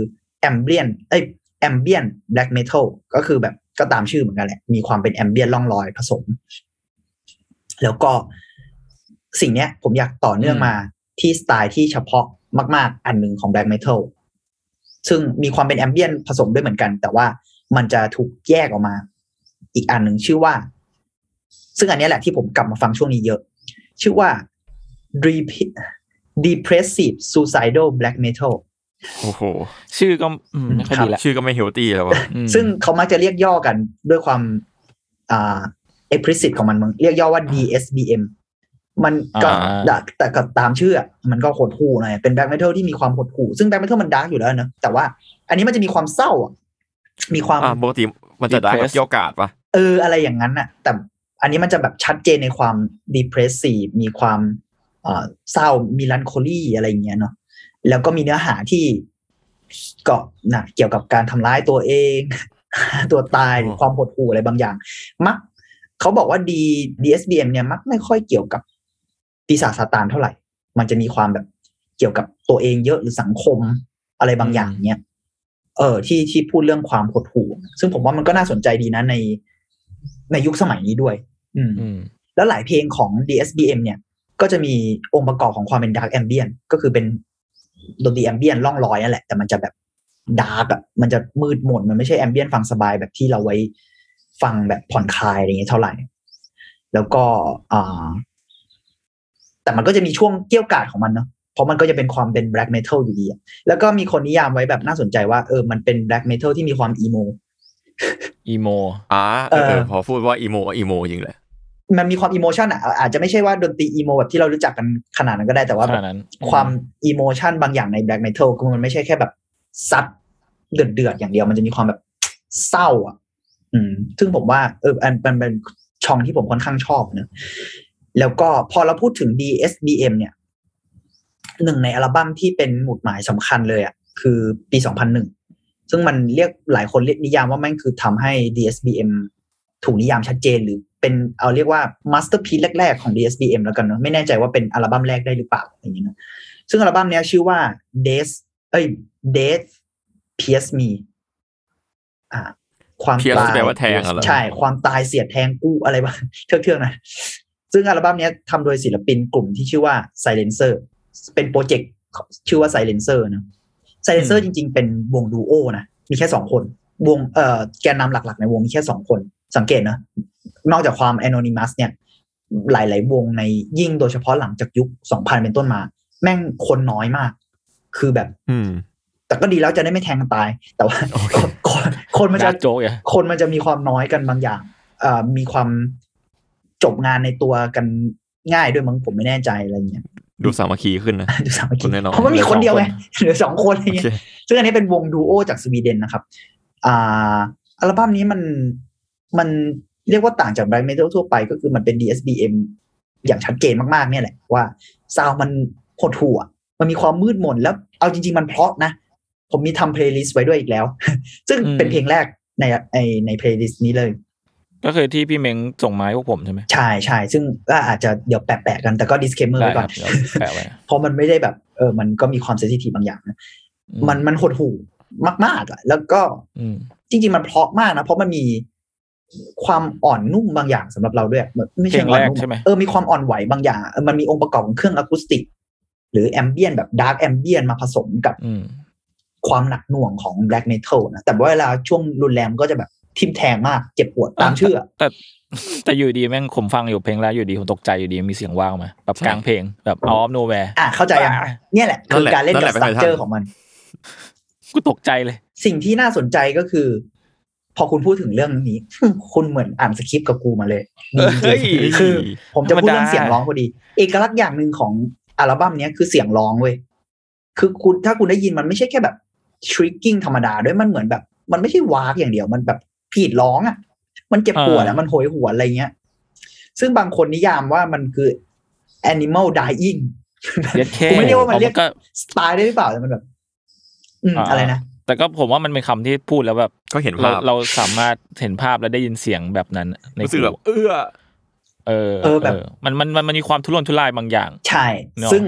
Ambient เอ้ย Ambient Black Metal ก็คือแบบก็ตามชื่อเหมือนกันแหละ มีความเป็น Ambient ล่องลอยผสม แล้วก็สิ่งเนี้ย ผมอยากต่อเนื่องมาที่สไตล์ที่เฉพาะมาก ๆ อันหนึ่งของ Black Metal ซึ่งมีความเป็น Ambient ผสมด้วยเหมือนกัน แต่ว่ามันจะถูกแยกออกมา อีกอันหนึ่งชื่อว่า ซึ่งอันเนี้ยแหละที่ผมกลับมาฟังช่วงนี้เยอะ ชื่อว่า Dep- Depressive Suicidal Black Metal โอ้โห ชื่อก็อืมไม่ค่อยครับดีละชื่อก็ไม่ healthy แล้ววะอืมซึ่งเขามักจะเรียกย่อกันด้วยความอ่า explicit ของมันมึงเรียกย่อว่า DSBM มันก็อ่าแต่แต่ก็ตามชื่ออะมันก็โหดหู่หน่อยเป็นแบ็ k เมทัลที่มีความโหดหู่ซึ่งแบ็ k เมทัลมันดาร์กอยู่แล้วนะ แต่ว่าอันนี้มันจะมีความเศร้าอะมีความอ่าปกติมันจะได้แบบเกรี้ยวกราดปะเอออะไรอย่างนั้นน่ะ แต่ อันนี้มันจะแบบชัดเจนในความ depressive มีความเอ่อเศร้ามีลันโคลีอะไรอย่างเงี้ยเนาะแล้วก็มีเนื้อหาที่ก็นะเกี่ยวกับการทำร้ายตัวเอง ตัวตายหรือความหดหู่อะไรบางอย่าง มักเขาบอกว่าดี DSBM เนี่ยมักไม่ค่อยเกี่ยวกับปีศาจซาตานเท่าไหร่ มันจะมีความแบบเกี่ยวกับตัวเองเยอะหรือสังคมอะไรบางอย่างเนี่ยเออที่ที่พูดเรื่องความหดหู่ซึ่งผมว่ามันก็น่าสนใจดีนะในในยุคสมัยนี้ด้วยอืมอืม แล้วหลายเพลงของ DSBM เนี่ย ก็จะมีองค์ประกอบของความเป็น Dark Ambient ก็คือเป็นดนตรี Ambient ล่องลอยนั่นแหละ แต่มันจะแบบดาร์กอะมันจะมืดมนมันไม่ใช่ Ambient ฟังสบายแบบที่เราไว้ฟังแบบผ่อนคลายอะไรเงี้ยเท่าไหร่ แล้วก็อ่าแต่มันก็จะมีช่วงเกี่ยวกาดของมันเนาะเพราะมันก็จะเป็นความเป็น black metal อยู่ดีอะแล้วก็มีคนนิยามไว้แบบน่าสนใจว่าเออมันเป็น black metal ที่มีความ emo อีโม อ่าเออเออพอพูดว่า emo emo จริงเลยมันมีความ emotion อะอาจจะไม่ใช่ว่าดนตรี emo แบบที่เรารู้จักกันขนาดนั้นก็ได้แต่ว่าขแบนาดบนั้นความ emotion บางอย่างใน black metal คือมันไม่ใช่แค่แบบซัดเดือดเดือดๆอย่างเดียวมันจะมีความแบบเศร้า อะ อืม ซึ่งผมว่าเอออันมันเป็นช่องที่ผมค่อนข้างชอบเนอะแล้วก็พอเราพูดถึง DSBM เนี่ยหนึ่งในอัลบั้มที่เป็นหมุดหมายสำคัญเลยอะคือปี2001 ซึ่งมันเรียกหลายคนเรียกนิยามว่าแม่งคือทำให้ DSBM ถูกนิยามชัดเจนหรือเป็นเอาเรียกว่า masterpiece แรก ๆ ของ DSBM แล้วกันเนอะไม่แน่ใจว่าเป็นอัลบั้มแรกได้หรือเปล่าอย่างนี้นะซึ่งอัลบั้มเนี้ยชื่อว่า Days เอ้ย Death Pierce Me อ่า ความ Pierce ตายแปลว่าแทงอะเหรอใช่ ความตายเสียดแทงกูอะไรบ้างเทือกๆนะซึ่งอัลบั้มเนี้ยทำโดยศิลปินกลุ่มที่ชื่อว่า Silencer เป็นโปรเจกต์ชื่อว่า Silencer นะ Silencer จริง ๆ เป็นวงดูโอนะ มีแค่สองคน วงเอ่อแกนนำหลักๆ ในวงมีแค่สองคน สังเกตนะ นอกจากความ anonymous เนี่ย หลาย ๆ วงในยิ่งโดยเฉพาะหลังจากยุค2000เป็นต้นมา แม่งคนน้อยมาก คือแบบ อืมแต่ก็ดีแล้วจะได้ไม่แทงกันตาย แต่ว่าคนคนมันจะ dark joke อะคนมันจะมีความน้อยกันบางอย่างเอ่อมีความจบงานในตัวกันง่ายด้วยมั้งผมไม่แน่ใจอะไรเงี้ย ดูสามัคคีขึ้นนะดูสามัคคคีนน้อยๆเพราะว่ามีคนเดียวไงเหลือสองคนอะไรโอเงี้เคยซึ่งอันนี้เป็นวงดูโอจากสวีเดนนะครับ อ่าอัลบั้มนี้มันมันเรียกว่าต่างจาก black metal ทั่วไปก็คือมันเป็น DSBM อย่างชัดเจนมากๆเนี่ยแหละว่า sound มันหดหู่มันมีความมืดมนแล้วเอาจริง ๆ มันเพราะนะ ผมมีทำ playlist ไว้ด้วยอีกแล้ว ซึ่งเป็นเพลงแรกในในใน playlist นี้เลย ก็คือที่พี่เม้งส่งมาให้พวกผมใช่ไหมใช่ใช่ซึ่งก็อาจจะเดี๋ยวแปะๆกันแต่ก็ disclaimer ได้ไว้คก่อรันบเดี๋ยวแปะไว้เพราะมันไม่ได้แบบเออมันก็มีความ sensitive บางอย่างนะอืมันมันหดหู่มากๆอะแล้วก็อืมจริง ๆ มันเพราะมากนะ เพราะมันมีความอ่อนนุ่มบางอย่างสำหรับเราด้วยไม่เพลใช่งอ่อแรนกนุ่มใช่ไหมเออมีความอ่อนไหวบางอย่างเออมันมีองค์ประกอบของเครื่องอะคูสติก หรือ ambient แบบ dark ambient มาผสมกับอืมความหนักหน่วงของแบล็กเมทัลนะแต่ว่าเวลาช่วงรุนแรงก็จะแบบ ทิมแทงมากเจ็บปวดตามชื่อแต่แต่อยู่ดีแม่งผมฟังอยู่เพลงแรกอยู่ดีผมตกใจอยู่ดีมีเสียงว่าวมาแบบกลางเพลงแบบออฟโนแวร์อะเข้าใจยังอ่าเนี่ยแหละคือนั่นแหละการเล่นนั่นกับแหละสตั๊กเจอเป็นไงร์ของมันกูตกใจเลย สิ่งที่น่าสนใจก็คือ พอคุณพูดถึงเรื่องนี้ คุณเหมือนอ่านสคริปต์กับกูมาเลยดีจเฮ้ริยงๆคือ ผมจะพูดธรรมดาเรื่องเสียงร้องพอดี เอกลักษณ์อย่างหนึ่งของอัลบั้มเนี้ยคือเสียงร้องเว้ยคือคุณถ้าคุณได้ยินมันไม่ใช่แค่แบบทริกกิ้งธรรมดาด้วยมันเหมือนแบบ มันไม่ใช่วากอย่างเดียวมันแบบ ผีดร้องอะ มันเจ็บปวดอะมันโหยหวนอะไรเงี้ย ซึ่งบางคนนิยามว่ามันคือ animal dying เย็ดแค่กูไม่เรียกว่ามันเรียกก็สไตล์ได้หรือเปล่าแต่มันแบบ อืมอะไรนะแต่ก็ผมว่ามันเป็นคำที่พูดแล้วแบบก็เห็นเราภาพเราสามารถเห็นภาพและได้ยินเสียงแบบนั้น ในรู้สึกแบบหูเอื้อเออเออแบบมันมันมันมันมีความทุรนทุรายบางอย่าง ใช่เนอะซึ่ง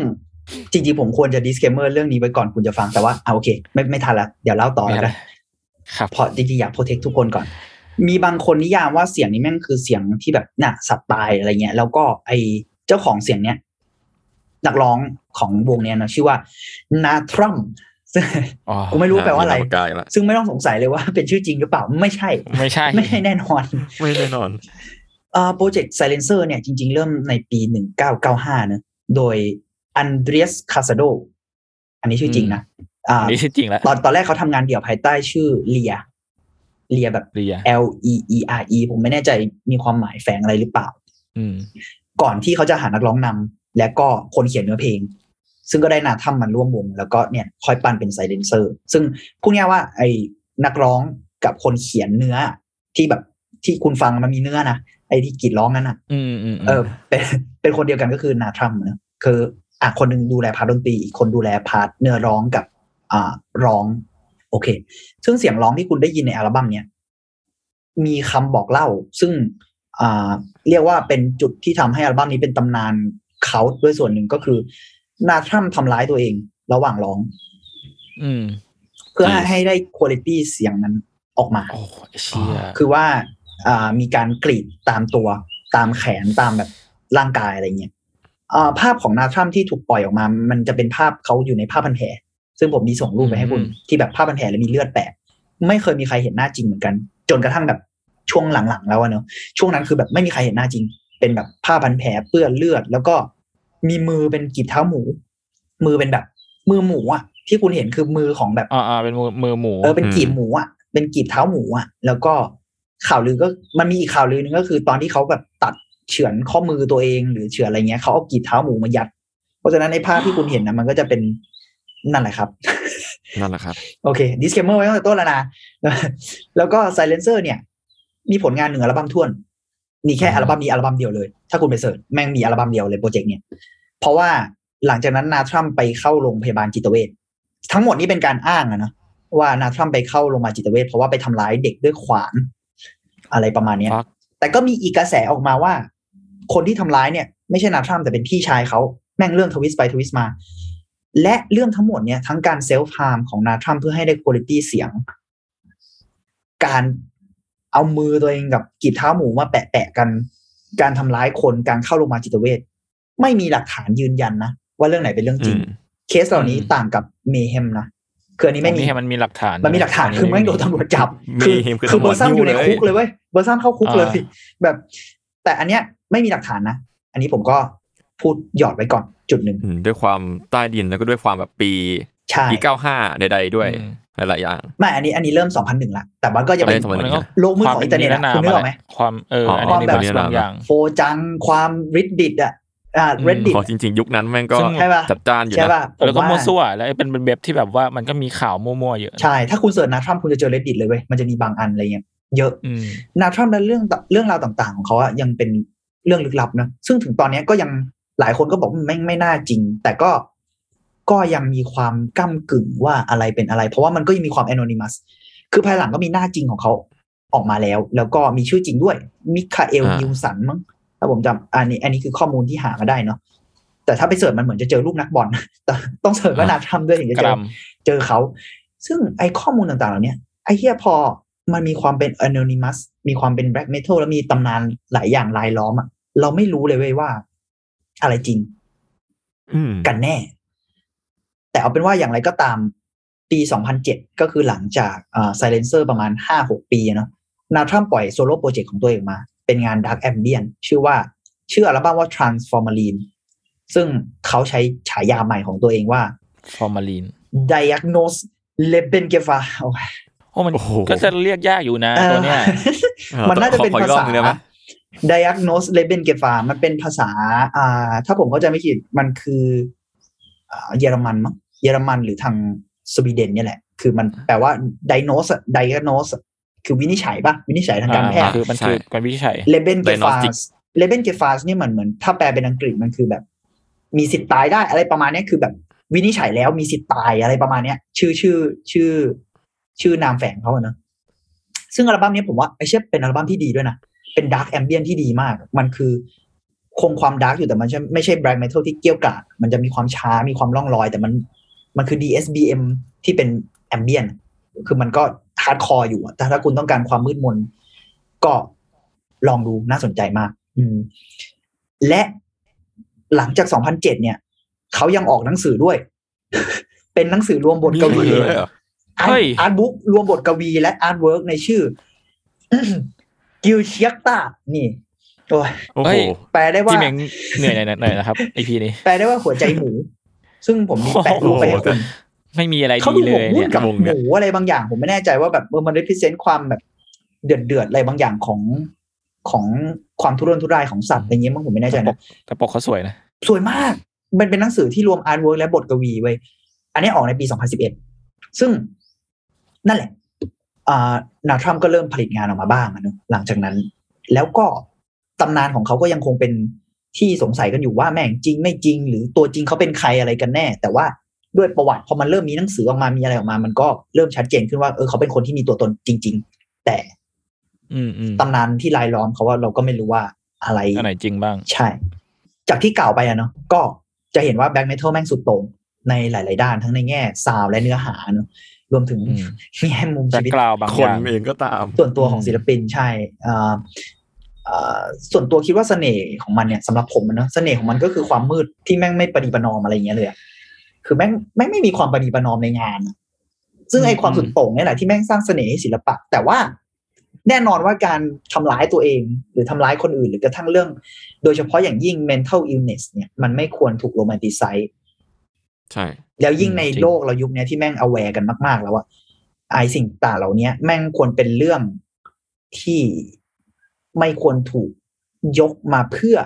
จริงๆผมควรจะ disclaimer เรื่องนี้ไว้ก่อนคุณจะฟังแต่ว่าเอาโอเค ไม่ไม่ทันละเดี๋ยวเล่าต่อแล้วกันครับเพราะจริงๆอยากโปรเทคทุกคนก่อน มีบางคนนิยามว่าเสียงนี้แม่งคือเสียงที่แบบน่ะสัตว์ตายอะไรเงี้ย แล้วก็ไอเจ้าของเสียงเนี้ยนักร้องของวงเนี้ยนะชื่อว่านาทรัมซึ่งอ๋อกูไม่รู้แปลว่าอะไรมีนมกายละซึ่งไม่ต้องสงสัยเลยว่าเป็นชื่อจริงหรือเปล่าไม่ใช่ ไม่ใช่ ไม่ใช่แน่นอน ไม่แน่นอนอ่าโปรเจกต์ Silencer เนี่ยจริง ๆ เริ่มในปี 1995นะโดย Andreas Casado อันนี้ชื่อจริงนะ อ่าอันนี้ที่จริงแล้วตอนตอนแรกเขาทำงานเดี่ยวภายใต้ชื่อเลียเลียแบบเรีย L E E R E ผมไม่แน่ใจมีความหมายแฝงอะไรหรือเปล่าอืมก่อนที่เขาจะหานักร้องนำและก็คนเขียนเนื้อเพลง ซึ่งก็ได้ Nattramn ร่วมวง แล้วก็เนี่ยค่อยปั้นเป็น Silencer ซึ่งพูดง่ายๆว่า ไอ้นักร้องกับคนเขียนเนื้อที่แบบที่คุณฟังมันมีเนื้อนะไอ้ที่กรีดร้องนั้นอะอืมอืมเออ เป็นเป็นคนเดียวกันก็คือ Nattramn นะคืออะคนหนึ่งดูแล part ดนตรีอีกคนดูแล part เนื้อร้องกับอ่า ร้องโอเค ซึ่งเสียงร้องที่คุณได้ยินในอัลบั้มเนี้ยมีคำบอกเล่า ซึ่งอ่าเรียกว่าเป็นจุดที่ทำให้อัลบั้มนี้เป็นตำนานเขาด้วยส่วนหนึ่งก็คือ นาทรัมทำร้ายตัวเองระหว่างร้อง อืม เพื่ออืมให้ได้คุณภาพเสียงนั้นออกมาโอ้ไอ้เชี่ยคือว่าอ่ามีการกรีดตามตัว ตามแขนตามแบบร่างกายอะไรเงี้ยอ่าภาพของนาทรัมที่ถูกปล่อยออกมา มันจะเป็นภาพเขาอยู่ในผ้าพันแผล ซึ่งผมมีส่งรูปไปให้คุณที่แบบผ้าพันแผลแล้วมีเลือดแปะไม่เคยมีใครเห็นหน้าจริงเหมือนกัน จนกระทั่งแบบช่วงหลังๆ แล้วอะเนอะช่วงนั้นคือแบบไม่มีใครเห็นหน้าจริง เป็นแบบผ้าพันแผลเปื้อนเลือด แล้วก็มีมือเป็นกีบเท้าหมู มือเป็นแบบมือหมูอะที่คุณเห็นคือมือของแบบอ่าอ่าเป็นมือมือหมูเออเป็นอืมกีบหมูอะเป็นกีบเท้าหมูอะแล้วก็ข่าวลือก็มันมีอีกข่าวลือหนึงก็คือ ตอนที่เขาแบบตัดเฉือนข้อมือตัวเองหรือเฉือนอะไรเงี้ยเขาเอากีบเท้าหมูมายัด เพราะฉะนั้นในภาพที่คุณเห็นนะมันก็จะเป็น นั่นแหละครับ นั่นแหละครับ โอเค disclaimer ไว้ตั้งแต่ต้นแล้วนะ แล้วก็ Silencer เนี่ย มีผลงานหนึ่งอัลบั้มถ้วน มีแค่อัลบั้มนี้อัลบั้มเดียวเลย ถ้าคุณไป search แม่งมีอัลบั้มเดียวเลยโปรเจกต์เนี่ย เพราะว่าหลังจากนั้น Nattramn ไปเข้าโรงพยาบาลจิตเวชทั้งหมดนี้เป็นการอ้างอะนะว่า Nattramn ไปเข้าโรงพยาบาลจิตเวชเพราะว่าไปทำร้ายเด็กด้วยขวานอะไรประมาณเนี้ย fuck แต่ก็มีอีกกระแสออกมาว่า คนที่ทำร้ายเนี่ย ไม่ใช่ Nattramn แต่เป็นพี่ชายเขาแม่งเรื่อง twist ไป twist มา และเรื่องทั้งหมดเนี่ยทั้งการ self-harm ของ Nattramn เพื่อให้ได้คุณภาพเสียง การเอามือตัวเองกับกีบเท้าหมูมาแปะๆกัน การทำร้ายคนการเข้าโรงพยาบาลจิตเวชไม่มีหลักฐานยืนยันนะ ว่าเรื่องไหนเป็นเรื่องจริงอืมเคสเหล่านี้ต่างกับเมเฮมนะคืออันนี้ไม่มีให้มันมีหลักฐาน มันมีหลักฐานคือไม่งโดนตำรวจจับมีคือคือคือตำรเบวอจร์ซัมอยู่ในยุ่งเลยคุกเลยเว้ยเบอร์ซัมเข้าคุกเลยอ่าแบบ แต่อันเนี้ยไม่มีหลักฐานนะ อันนี้ผมก็ พูดหยอดไว้ก่อนจุดหนึ่งอืมด้วยความใต้ดินแล้วก็ด้วยความแบบปีใช่ปีเก้าห้าใดๆด้วยอืมหลายๆอย่างไม่อันนี้อันนี้เริ่ม2001ละแต่มันก็ยังเป็นเออมันก็โลกมืดของอินเทอร์เน็ตอะควาคุณนึกออกไหมความเอออันความนี้แบบมีบางอย่างโฟจังความริดดิดอะอ่าอืม reddit พอจริงๆ ยุคนั้นแม่งก็ซึ่งใช่ป่ะจัดจ้านอยู่ใช่นะป่ะแล้วก็ผมั่วว่าซั่วแล้วเป็นเป็นเว็บที่แบบว่ามันก็มีข่าวมั่วๆเยอะใช่ถ้าคุณเสิร์ชนาทรัมป์คุณจะเจอ reddit เลยเว้ยมันจะมีบางอันอะไรเงี้ยเยอะอืมนาทรัมป์และเรื่องต่เรื่องราวต่างๆ ของเขาอะยังเป็นเรื่องลึกลับนะซึ่งถึงตอนเนี้ยก็ยัง หลายคนก็บอกว่าไม่ไม่น่าจริง แต่ก็ก็ยังมีความก้ากึ่งว่าอะไรเป็นอะไร เพราะว่ามันก็ยังมีความ anonymous คือภายหลังก็มีหน้าจริงของเขาออกมาแล้ว แล้วก็มีชื่อจริงด้วยมิคาเอลอ่านินิวสันมั้งถ้าผมจำอันนี้ อันนี้คือข้อมูลที่หามาได้เนาะแต่ถ้าไปเสิร์ชมันเหมือนจะเจอรูปนักบอลแต่ต้องเสิร์ชว่านาทรัมป์ด้วยถึงจะกเจรัอมเจอเขา ซึ่งไอ้ข้อมูลต่างๆเหล่านี้ไอ้เฮียพอมันมีความเป็น anonymous มีความเป็น black metal แล้วมีตำนานหลายอย่างรายล้อมอะเราไม่รู้เลยเว้ยว่า อะไรจริงอืมกันแน่ แต่เอาเป็นว่าอย่างไรก็ตามปี 2007 ก็คือหลังจากอ่า Silencer ประมาณ 5-6 ปีอะเนาะ Nattramn ปล่อยโซโล่โปรเจกต์ของตัวเองมา เป็นงาน dark ambient ชื่อว่า ชื่ออัลบั้มว่า Transformalin ซึ่งเขาใช้ฉายาใหม่ของตัวเองว่าฟอร์มาลีน diagnose l e b e n g e v a โอ้ยโอ้มันโอ้โหก็จะเรียกยากอยู่นะ ตัวเนี้ยเออมันน่าจะเป็นขออีภากรอบษาหนึ่งได้ไหม diagnose l e b e n g e v a มันเป็นภาษาอ่าถ้าผมเข้าใจไม่ผิดมันคืออ่าเยอรมันมั้งเยอรมันหรือทางสวีเดนเนี่ยแหละ คือมันแปลว่า diagnose อะ diagnose อะคือวินิจฉัยปะวินิจฉัยทางการแพทย์คือมันคือการวิจัยเลเบนเกฟา Diagnostic สเลเบนเกฟาสนี่ยมันเหมือนถ้าแปลเป็นอังกฤษมันคือแบบ มีสิทธิ์ตายได้อะไรประมาณเนี้ยคือแบบวินิจฉัยแล้วมีสิทธิ์ตายอะไรประมาณเนี้ย ชื่อชื่อชื่อ ชื่อนามแฝงเขาอะเนอะซึ่งอัลบั้มนี้ผมว่าไอ้เชี่ยเป็นอัลบั้มที่ดีด้วยนะ เป็น dark ambient ที่ดีมาก มันคือคงความ dark อยู่แต่มันไม่ใช่ไม่ใช่ black metal ที่เกรี้ยวกราดมันจะมีความช้ามีความล่องลอย แต่มันมันคือ DSBM ที่เป็น ambient คือมันก็ hardcore อยู่อะแต่ถ้าคุณต้องการความมืดมน ก็ลองดูน่าสนใจมาก อืม และหลังจาก 2007 เนี่ย เขายังออกหนังสือด้วย เป็นหนังสือรวมบทกวีมีเลยเหรอเฮ้ยอาร์ตบุ๊กรวมบทกวีและอาร์ตเวิร์กในชื่อ กิลเชียกตานี่โอ้ยโอ้เฮ้โหยแปลได้ว่าพี่เม้งเหนื่อยหน่อยหน่อยนะครับไอพีนี้แปลได้ว่าหัวใจหมู ซึ่งผมมีแปะรูปไปให้คุณไม่มีอะไรเขาดีดูเลหมกยมุ่เนี่นยกับวงหเนี่ยมูอะไรบางอย่าง ผมไม่แน่ใจว่าแบบเออมัน represent ความแบบเดือดเดือดๆอะไรบางอย่างของของความทุรนทุรายของสัตว์อะไรเงี้ยมั้งผมไม่แน่ใจแต่ปนะกแต่ปกเขาสวยนะ สวยมาก มันเป็นหนังสือที่รวม artwork และบทกวีไว้ยอันนี้ออกในปี 2011 ซึ่งนั่นแหละอ่า Nattramn ก็เริ่มผลิตงานออกมาบ้างอะเนอะหลังจากนั้น แล้วก็ตำนานของเขาก็ยังคงเป็นที่สงสัยกันอยู่ว่าแม่งจริงไม่จริง หรือตัวจริงเขาเป็นใครอะไรกันแน่ แต่ว่าด้วยประวัติพอมันเริ่มมีหนังสือออกมามีอะไรออกมา มันก็เริ่มชัดเจนขึ้นว่าเออเขาเป็นคนที่มีตัวตนจริง ๆ แต่อืมอืมตำนานที่รายล้อมเขาว่าเราก็ไม่รู้ว่าอะไรอันไหนจริงบ้าง ใช่ จากที่กล่าวไปอะเนาะก็จะเห็นว่าแบ็ k เมทัลแม่งสุดโต่งในหลาย ๆ ด้านทั้งในแง่ซาวด์และเนื้อหาเนาะ รวมถึงอืมแง่มุมแบ็ชีกวิตกราวบางคอนย่างเองก็ตาม ส่วนตัวของอืมศิลปินใช่อ่าอ่าส่วนตัวคิดว่าเสน่ห์ของมันเนี่ยสำหรับผมอะเนาะเสน่ห์ของมันก็คือความมืดที่แม่งไม่ประนีประนอมอะไรอย่างเงี้ยเลยอะคือแม่งแม่งไม่มีความประนีประนอมในงานอะซึ่งไอ้ความสุดโต่งเนี่ยแหละที่แม่งสร้างเสน่ห์ให้ศิลปะ แต่ว่าแน่นอนว่าการทำร้ายตัวเอง หรือทำร้ายคนอื่น หรือกระทั่งเรื่อง โดยเฉพาะอย่างยิ่ง mental illness เนี่ยมันไม่ควรถูกโรแมนติไซส์ใช่ แล้วยิ่งในจริงโลกเรายุคเนี้ยที่แม่ง aware กันมาก ๆ แล้วว่าไอสิ่งต่างเหล่านี้แม่งควรเป็นเรื่องที่ไม่ควรถูกยกมาเพื่อ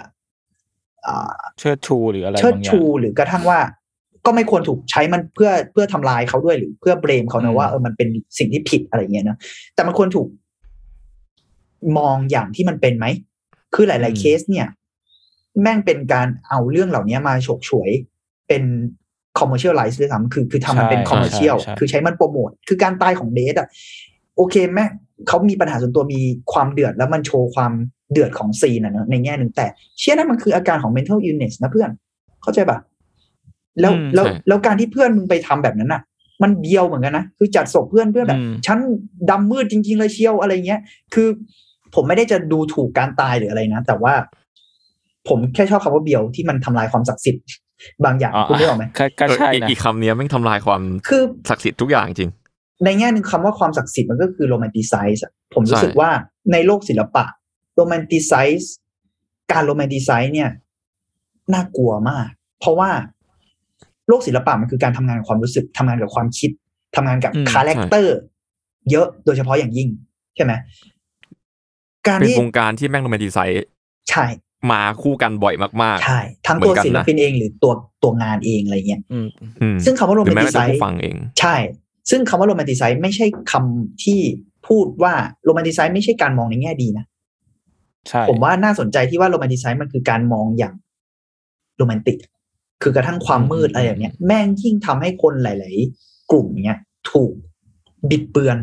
อ่าเชิดชูหรืออะไรเชิดบางอย่าชูงหรือกระทั่งว่า ก็ไม่ควรถูกใช้มันเพื่อเพื่อทำลายเขาด้วยหรือเพื่อเบรมเขาอืนะมว่าเออมันเป็นสิ่งที่ผิดอะไรเงี้ยนะแต่มันควรถูกมองอย่างที่มันเป็นไหม คือหลาย ๆ เคสเนี่ย แม่งเป็นการเอาเรื่องเหล่านี้มาฉกฉวยเป็น commercialize ด้วยซ้ำคือคือทำมันเป็นใช่ commercial ใช่ใช่คือใช้มันโปรโมทคือการตายของเดทอะโอเคแม่เขามีปัญหาส่วนตัวมีความเดือดแล้วมันโชว์ความเดือดของซีนอะเนอะในแง่หนึ่งแต่เชื่อนั่นมันคืออาการของ mental illness นะเพื่อน เข้าใจปะแล้วอืมแล้วใช่แล้วการที่เพื่อนมึงไปทำแบบนั้นอะมันเบียวเหมือนกันนะ คือจัดศพเพื่อนเพื่อนแบบอืมฉันดำมืดจริง ๆ เลยเชียวอะไรเงี้ย คือผมไม่ได้จะดูถูกการตายหรืออะไรนะ แต่ว่า ผมแค่ชอบคำว่าเบียวที่มันทำลายความศักดิ์สิทธิ์ บางอย่างอ๋อคุณได้หรอกไหมก็ก็ใช่เอออีกนะอีกคำเนี้ยแม่งทำลายความคือศักดิ์สิทธิ์ทุกอย่างจริง ในแง่หนึ่งคำว่าความศักดิ์สิทธิ์มันก็คือโรแมนติไซส์ผมรู้สึกใช่ว่าในโลกศิลปะโรแมนติไซส์การโรแมนติไซส์เนี่ย น่ากลัวมาก เพราะว่าโลกศิลปะมันคือการทำงานกับความรู้สึกทำงานกับความคิดทำงานกับอืมคาแรคเตอร์ เยอะโดยเฉพาะอย่างยิ่ง ใช่ไหมการเป็นที่วงการที่แม่งโรแมนติไซส์ใช่ มาคู่กันบ่อยมากใช่ ทั้งเหมืตัวอนกันนะศิลปินเองหรือตัวตัวงานเองอะไรเงี้ยอืมๆอืมซึ่งคำว่าโรหแมรือนแม้ติแต่ไซผู้ส์ฟังเอง ใช่ ซึ่งคำว่า romanticize ไม่ใช่คำที่พูดว่า romanticize ไม่ใช่การมองในแง่ดีนะใช่ผมว่าน่าสนใจที่ว่า romanticize มันคือการมองอย่างโรแมนติก คือกระทั่งความมืดอะไรอย่างเงี้ย แม่งยิ่งทำให้คนหลาย ๆ กลุ่มเนี้ยถูกบิดเบือน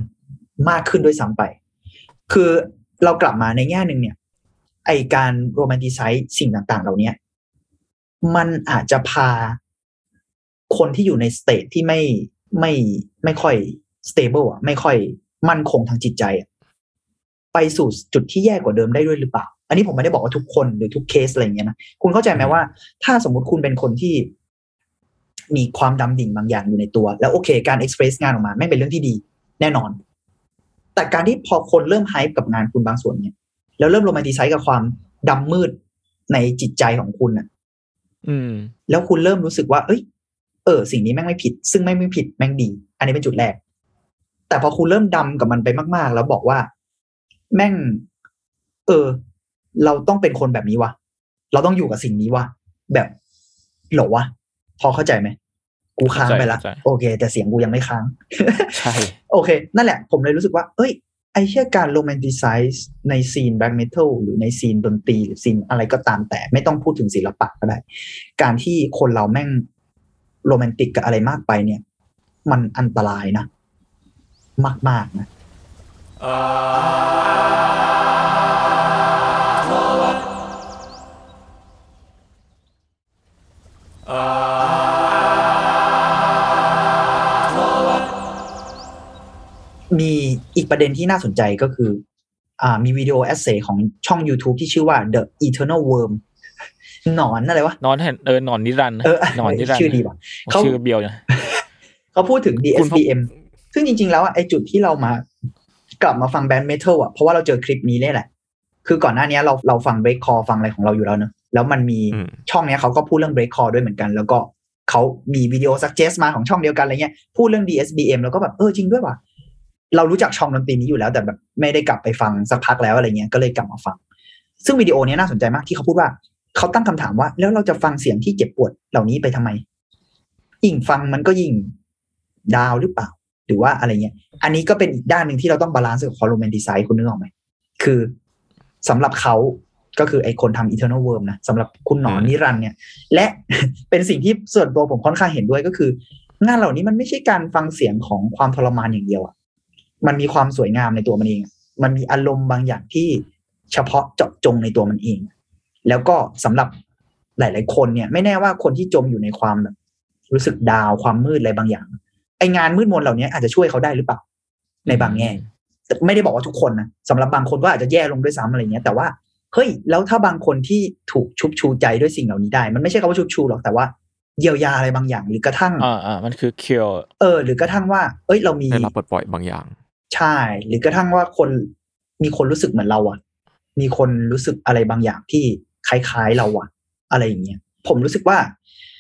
มากขึ้นด้วยซ้ำไป คือเรากลับมาในแง่หนึ่งเนี่ย ไอการ romanticize สิ่งต่างๆ เหล่าเนี้ยมันอาจจะพาคนที่อยู่ใน state ที่ไม่ไม่ไม่ค่อย stable อะไม่ค่อยมั่นคงทางจิตใจอะไปสู่จุดที่แย่กว่าเดิมได้ด้วยหรือเปล่า อันนี้ผมไม่ได้บอกว่าทุกคนหรือทุกเคสอะไรอย่างเงี้ยนะคุณเข้าใจไหมว่า ถ้าสมมติคุณเป็นคนที่มีความดำดิ่งบางอย่างอยู่ในตัว แล้วโอเค การ express งานออกมาไม่เป็นเรื่องที่ดี แน่นอน แต่การที่พอคนเริ่มไฮป์กับงานคุณบางส่วนเนี่ย แล้วเริ่มโรแมนติไซส์กับความดำมืดในจิตใจของคุณน่ะ อืม แล้วคุณเริ่มรู้สึกว่า เอ้ย เออ สิ่งนี้แม่งไม่ผิด ซึ่งแม่งไม่ผิดแม่งดี อันนี้เป็นจุดแรก แต่พอคุณเริ่มดำกับมันไปมาก ๆ แล้วบอกว่า แม่ง เออ เราต้องเป็นคนแบบนี้วะเราต้องอยู่กับสิ่งนี้วะแบบเหรอวะพอเข้าใจไหมกูค้างไปละเข้าใจโอเค แต่เสียงกูยังไม่ค้าง ใช่ โอเค นั่นแหละ ผมเลยรู้สึกว่า เอ้ย ไอ้เชี่ย การ romanticize ใน scene black metal หรือใน scene ดนตรีหรือ scene อะไรก็ตามแต่ไม่ต้องพูดถึงศิลปะก็ได้ การที่คนเราแม่งโรแมนติกกับอะไรมากไปเนี่ย มันอันตรายนะ มาก ๆ นะ มีอีกประเด็นที่น่าสนใจก็คือ อ่ามี video essay ของช่อง YouTube ที่ชื่อว่า The Eternal Worm หนอนอะไรวะนอนเห็นเออหนอนนิรันดร์เออหนอนนิรันดร์ชื่อดีว่ะเขาชื่อเบียวนะเขาพูดถึงคุณพบ DSBM ซึ่งจริง ๆ แล้วอะไอจุดที่เรามากลับมาฟัง black metal อะเพราะว่าเราเจอคลิปนี้เนี่ยแหละ คือก่อนหน้านี้เราเราฟัง breakcore ฟังอะไรของเราอยู่แล้วเนอะแล้วมันมีอืมช่องเนี้ยเขาก็พูดเรื่อง breakcore ด้วยเหมือนกัน แล้วก็เขามีวิดีโอ suggest มาของช่องเดียวกันอะไรเงี้ยพูดเรื่อง DSBM แล้วก็แบบเออจริงด้วยว่ะ เรารู้จักช่องดนตรีนี้อยู่แล้ว แต่แบบไม่ได้กลับไปฟังสักพักแล้วอะไรเงี้ยก็เลยกลับมาฟัง ซึ่งวิดีโอนี้น่าสนใจมากที่เขาพูดว่าเขาตั้งคำถามว่า แล้วเราจะฟังเสียงที่เจ็บปวดเหล่านี้ไปทำไม ยิ่งฟังมันก็ยิ่ง down หรือเปล่า หรือว่าอะไรเงี้ย อันนี้ก็เป็นอีกด้านหนึ่งที่เราต้อง balance กับความ romanticize คุณนึกออกไหมคือสำหรับเขาก็คือไอคนทำ Eternal Worm นะสำหรับคุณหนอนนิรันดร์เนี่ย และเป็นสิ่งที่ส่วนตัวผมค่อนข้างเห็นด้วยก็คือ งานเหล่านี้มันไม่ใช่การฟังเสียงของความทรมานอย่างเดียวอะ มันมีความสวยงามในตัวมันเองอะมันมีอารมณ์บางอย่างที่เฉพาะเจาะจงในตัวมันเอง แล้วก็สำหรับหลาย ๆ คนเนี่ย ไม่แน่ว่าคนที่จมอยู่ในความแบบรู้สึกดาวความมืดอะไรบางอย่าง ไองานมืดมนเหล่านี้อาจจะช่วยเขาได้หรือเปล่า ในบางแง่แต่ไม่ได้บอกว่าทุกคนนะสำหรับบางคนก็อาจจะแย่ลงด้วยซ้ำอะไรเงี้ยแต่ว่าเฮ้ยแล้วถ้าบางคนที่ถูกชุบชูใจด้วยสิ่งเหล่านี้ได้ มันไม่ใช่คำว่าชุบชูหรอกแต่ว่าเยียวยาอะไรบางอย่าง หรือกระทั่งอ่าอ่ามันคือเคียวเออ หรือกระทั่งว่า เอ้ยเรามีได้รับปลดปล่อยบางอย่าง ใช่ หรือกระทั่งว่าคนมีคนรู้สึกเหมือนเราอะมีคนรู้สึกอะไรบางอย่างที่คล้ายๆเราอะอะไรอย่างเงี้ยผมรู้สึกว่า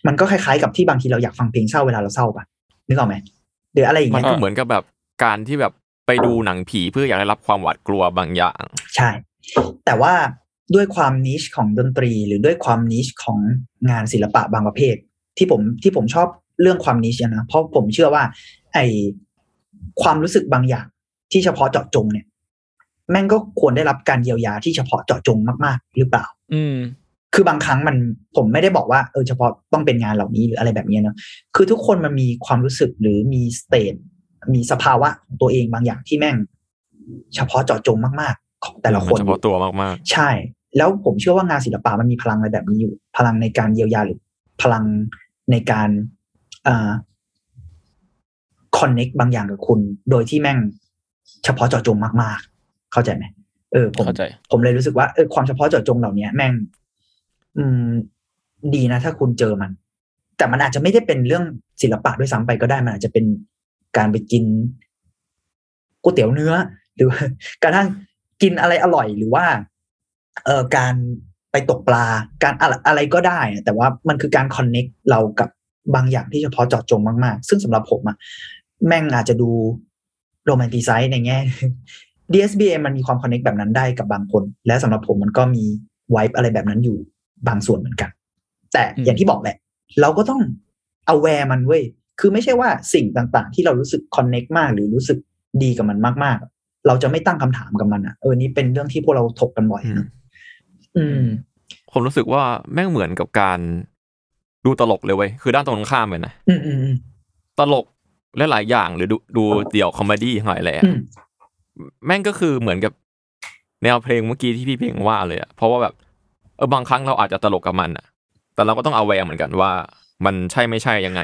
มันก็คล้ายๆกับที่บางทีเราอยากฟังเพลงเศร้าเวลาเราเศร้าปะนึกออกไหมหรืออะไรอย่างมันเงี้ยก็เหมือนกับแบบการที่แบบไปดูหนังผีเพื่ออยากได้รับความหวาดกลัวบางอย่าง ใช่ แต่ว่าด้วยความนิชของดนตรี หรือด้วยความนิชของงานศิลปะบางประเภท ที่ผมที่ผมชอบเรื่องความนิชนะเพราะผมเชื่อว่า ไอความรู้สึกบางอย่าง ที่เฉพาะเจาะจงเนี่ย แม่งก็ควรได้รับการเยียวยาที่เฉพาะเจาะจงมากๆ หรือเปล่า อืม คือบางครั้งมันผมไม่ได้บอกว่าเออเฉพาะต้องเป็นงานเหล่านี้หรืออะไรแบบนี้เนาะคือทุกคนมันมีความรู้สึกหรือมีสเตทมีสภาวะของตัวเองบางอย่างที่แม่ง เฉพาะเจาะจงมากๆ ของแต่ละคนเฉพาะตัวมากใช่ แล้วผมเชื่อว่างานศิลปะมันมีพลังอะไรแบบนี้อยู่ พลังในการเยียวยาหรือพลังในการอ่าคอนเน็กบางอย่างกับคุณ โดยที่แม่ง เฉพาะเจาะจงมากๆ เข้าใจไหมเออผมเข้าใจผมเลยรู้สึกว่าเออความเฉพาะเจาะจงเหล่านี้แม่ง อืม ดีนะ ถ้าคุณเจอมัน แต่มันอาจจะไม่ได้เป็นเรื่องศิลปะด้วยซ้ำไปก็ได้มันอาจจะเป็นการไปกินก๋วยเตี๋ยวเนื้อ หรือว่าการทั่งกินอะไรอร่อยหรือว่า เอ่อการไปตกปลา การอะไรอะไรก็ได้อะแต่ว่ามันคือการคอนเน็กเรากับบางอย่างที่เฉพาะเจาะจงมาก ๆ ซึ่งสำหรับผมอะแม่งอาจจะดู โรแมนติไซส์ในแง่ DSBM มันมีความคอนเน็กแบบนั้นได้กับบางคน และสำหรับผมมันก็มีvibe อะไรแบบนั้นอยู่บางส่วนเหมือนกัน แต่อืมอย่างที่บอกแหละ เราก็ต้อง aware มันเว้ย คือไม่ใช่ว่าสิ่งต่างๆ ที่เรารู้สึก connect มาก หรือรู้สึกดีกับมันมากๆ เราจะไม่ตั้งคำถามกับมันอะ เออ นี่เป็นเรื่องที่พวกเราถกกันบ่อยอืมนะอืมๆผมรู้สึกว่าแม่งเหมือนกับการดูตลกเลยเว้ย คือด้านตรงกันข้ามเลยนะอืมอืมอืมตลก และหลายอย่างหรือดูดูเดี่ยว comedy หน่อยแหละอืมแม่งก็คือเหมือนกับแนวเพลงเมื่อกี้ที่พี่เพลงว่าเลยอะเพราะว่าแบบเออบางครั้งเราอาจจะตลกกับมันอะแต่เราก็ต้อง aware เหมือนกันว่า มันใช่ไม่ใช่ยังไง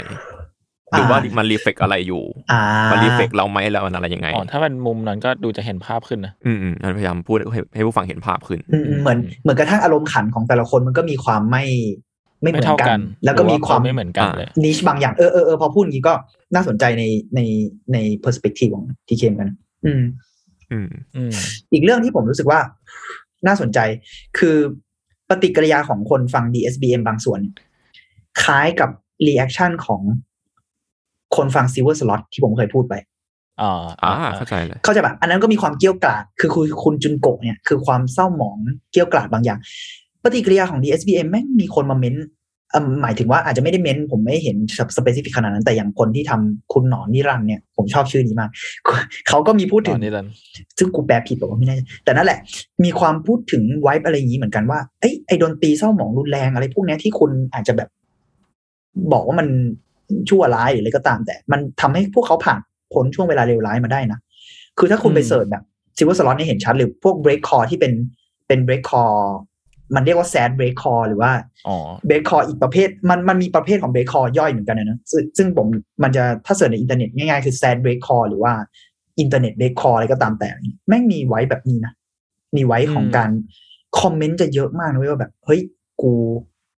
หรือว่ามัน reflect อะไรอยู่อ่ามัน reflect เราไหมแล้วมันอะไรยังไงอ๋อถ้าเป็นมุมนั้นก็ดูจะเห็นภาพขึ้นนะอืมอืมอันพยายามพูดให้ให้ผู้ฟังเห็นภาพขึ้นอืมอืมเหมือนเหมือนกระทั่งอารมณ์ขันของแต่ละคนมันก็มีความไม่ไม่เหไม่มือนเท่ากักันนแล้วก็มีความไม่เหมือนกันเลย niche บางอย่างเออเออเออพอพูดอย่างนี้ก็ น่าสนใจในในใน perspective ของทีเคมกันอืมอืม อืมอีกเรื่องที่ผมรู้สึกว่าน่าสนใจคือปฏิกิริยาของคนฟัง DSBM บางส่วนเนี่ยคล้ายกับ reaction ของคนฟัง Sewerslvt ที่ผมเคยพูดไปอ่าอ่าเข้าใจเลย เข้าใจปะอันนั้นก็มีความเกรี้ยวกราด คือคุณคุณจุนโกะเนี่ย คือความเศร้าหมองเกรี้ยวกราดบางอย่าง ปฏิกิริยาของ DSBM แม่งมีคนมาเม้นเอิ่ม หมายถึงว่าอาจจะไม่ได้เม้น ผมไม่เห็น specific ขนาดนั้น แต่อย่างคนที่ทำคุณหนอนนิรันดร์เนี่ย ผมชอบชื่อนี้มากเขาก็มีพูดตถึองนนี้ดันซึ่งกูแปลผิดบอกว่าไม่แน่ใจแต่นั่นแหละ มีความพูดถึง vibe อะไรอย่างนี้เหมือนกันว่าเอ้ยไอดนตรีเศร้าหมองรุนแรงอะไรพวกเนี้ยที่คุณอาจจะแบบ บอกว่ามันชั่วร้ายหรืออะไรก็ตาม แต่มันทำให้พวกเขาผ่านพ้นช่วงเวลาเลวร้ายมาได้นะคือถ้าคุณไปอืม search แบบ Sewerslvt เนี่ยเห็นชัดหรือพวก breakcore ที่เป็นเป็น breakcore มันเรียกว่า sad breakcore หรือว่าอ๋อ breakcore อีกประเภทมันมันมีประเภทของ breakcore ย่อยเหมือนกันนะนะซึ่งซึ่งผมมันจะถ้า search ในอินเทอร์เน็ตง่ายๆคือ sad breakcore หรือว่า internet breakcore อะไรก็ตามแต่ แม่งมีไว้แบบนี้นะ มีไว้ของอืมการคอมเมนต์จะเยอะมากนะเว้ยว่าแบบ เฮ้ยกู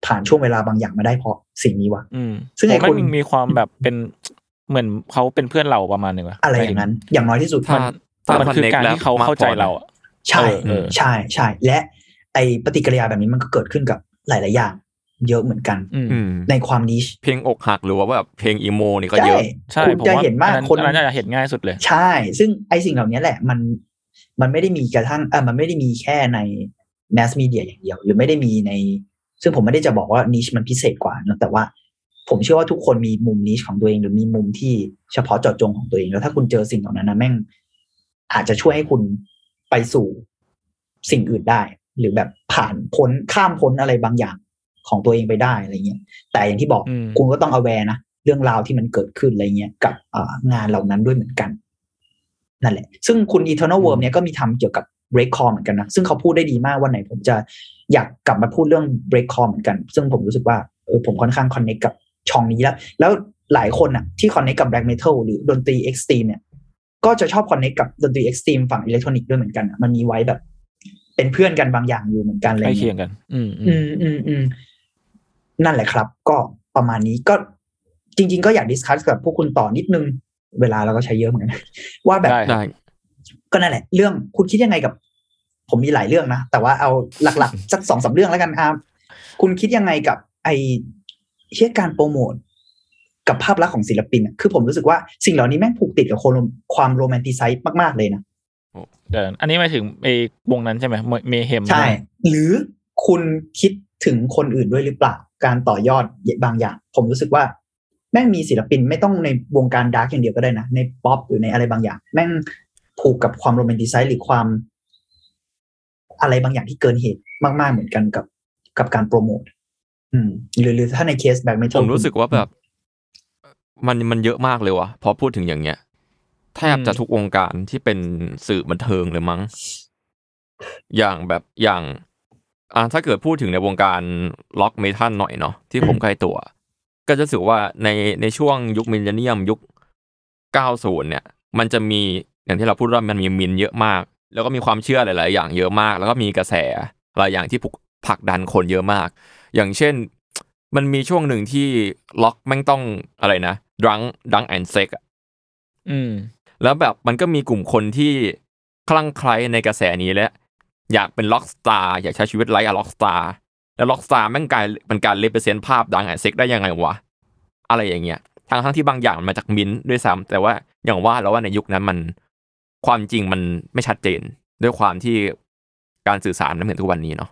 ผ่านช่วงเวลาบางอย่างมาได้เพราะสิ่งนี้วะอืมซึ่งไอ้ผมว่าคนมันมีความแบบเป็นเหมือนเขาเป็นเพื่อนเราประมาณหนึ่งวะอะไรอย่างนั้น อย่างน้อยที่สุดถ้ามันมันคือการที่เขาเข้าใจเราอะใช่เออเออใช่ใช่และ ไอปฏิกิริยาแบบนี้มันก็เกิดขึ้นกับหลาย ๆ อย่าง เยอะเหมือนกันอืมอืมในความนิชเพลงอกหักหรือว่าแบบเพลงอีโมนี่ก็ใช่เยอะใช่คุณผมจะว่าเห็นมากอันั้นคนอันนั้นจะเห็นง่ายสุดเลย ใช่ ซึ่งไอสิ่งเหล่านี้แหละมันมันไม่ได้มีกระทั่งเออมันไม่ได้มีแค่ในแมสมีเดียอย่างเดียว หรือไม่ได้มีใน ซึ่งผมไม่ได้จะบอกว่านิชมันพิเศษกว่านะแต่ว่าผมเชื่อว่าทุกคนมีมุมนิชของตัวเอง หรือมีมุมที่เฉพาะเจาะจงของตัวเอง แล้วถ้าคุณเจอสิ่งเหล่านั้นนะแม่ง อาจจะช่วยให้คุณไปสู่สิ่งอื่นได้ หรือแบบผ่านพ้นข้ามพ้นอะไรบางอย่างของตัวเองไปได้อะไรเงี้ยแต่อย่างที่บอกอืมคุณก็ต้อง aware นะเรื่องราวที่มันเกิดขึ้นอะไรเงี้ยกับอ่างานเหล่านั้นด้วยเหมือนกันนั่นแหละ ซึ่งคุณ Eternal Worm เนี่ยก็มีทำเกี่ยวกับ break call เหมือนกันนะ ซึ่งเขาพูดได้ดีมากวันไหน ผมจะอยากกลับมาพูดเรื่อง break call เหมือนกัน ซึ่งผมรู้สึกว่าเออผมค่อนข้าง connect กับช่องนี้แล้ว แล้วหลายคนอะที่ connect กับ black metal หรือดนตรี extreme เนี่ย ก็จะชอบ connect กับดนตรี extreme ฝั่งอิเล็กทรอนิกส์ด้วยเหมือนกันอะมันมีไว้แบบ เป็นเพื่อนกันบางอย่างอยู่เหมือนกันอะไรใกล้เงี้ยเคียงกัน อืมอือืมมอืมอืมนั่นแหละครับ ก็ประมาณนี้ก็จริง ๆ ก็อยาก discuss กับพวกคุณต่อนิดนึง เวลาเราก็ใช้เยอะเหมือนกันว่าแบบได้ได้ก็นั่นแหละ เรื่องคุณคิดยังไงกับ ผมมีหลายเรื่องนะ แต่ว่าเอาหลักๆสักสองสามเรื่องแล้วกันครับคุณคิดยังไงกับ ไอเรื่องการโปรโมทกับภาพลักษณ์ของศิลปินอะคือผมรู้สึกว่าสิ่งเหล่านี้แม่งผูกติดกับคนความ romanticize มาก ๆ เลยนะ เดี๋ยวอันนี้หมายถึงไอ้วงนั้นใช่ไหม Mayhem ใช่ หรือคุณคิดถึงคนอื่นด้วยหรือเปล่า การต่อยอดบางอย่าง ผมรู้สึกว่า แม่งมีศิลปินไม่ต้องในวงการ dark อย่างเดียวก็ได้นะ ในป๊อปหรือในอะไรบางอย่าง แม่งผูกกับความ romanticize หรือความ อะไรบางอย่างที่เกินเหตุมากๆเหมือนกันกับกับการโปรโมทอืมหรือหรือถ้าใน case black metal ผมรู้สึกว่าแบบ มันมันเยอะมากเลยวะพอพูดถึงอย่างเงี้ย แทบจะทุกวงการที่เป็นสื่อบันเทิงเลยมั้ง อย่างแบบอย่างอ่าถ้าเกิดพูดถึงในวงการร็อกเมทัลหน่อยเนาะที่ผมใกล้ตัว ก็จะรู้สึกว่าในในช่วงยุคมิลเลนเนียมยุค 90 เนี่ย มันจะมีอย่างที่เราพูดว่ามันมี myth เยอะมาก แล้วก็มีความเชื่อหลาย ๆ อย่างเยอะมาก แล้วก็มีกระแสหลายอย่างที่ผลักดันคนเยอะมาก อย่างเช่น มันมีช่วงหนึ่งที่ร็อกแม่งต้องอะไรนะ drug drug and sex อืม แล้วแบบมันก็มีกลุ่มคนที่คลั่งไคล้ในกระแสนี้และ อยากเป็นร็อกสตาร์อยากใช้ชีวิต like a rockstarแล้วร็อกสตาร์แม่งกลายเป็นการ represent ภาพดังแอเซ็กได้ยังไงวะอะไรอย่างเงี้ยทั้งทั้งที่บางอย่างมันมาจาก myth ด้วยซ้ำแต่ว่าอย่างว่าแล้วว่าในยุคนั้นมันความจริงมันไม่ชัดเจน ด้วยความที่การสื่อสารมันเหมือนทุกวันนี้เนาะ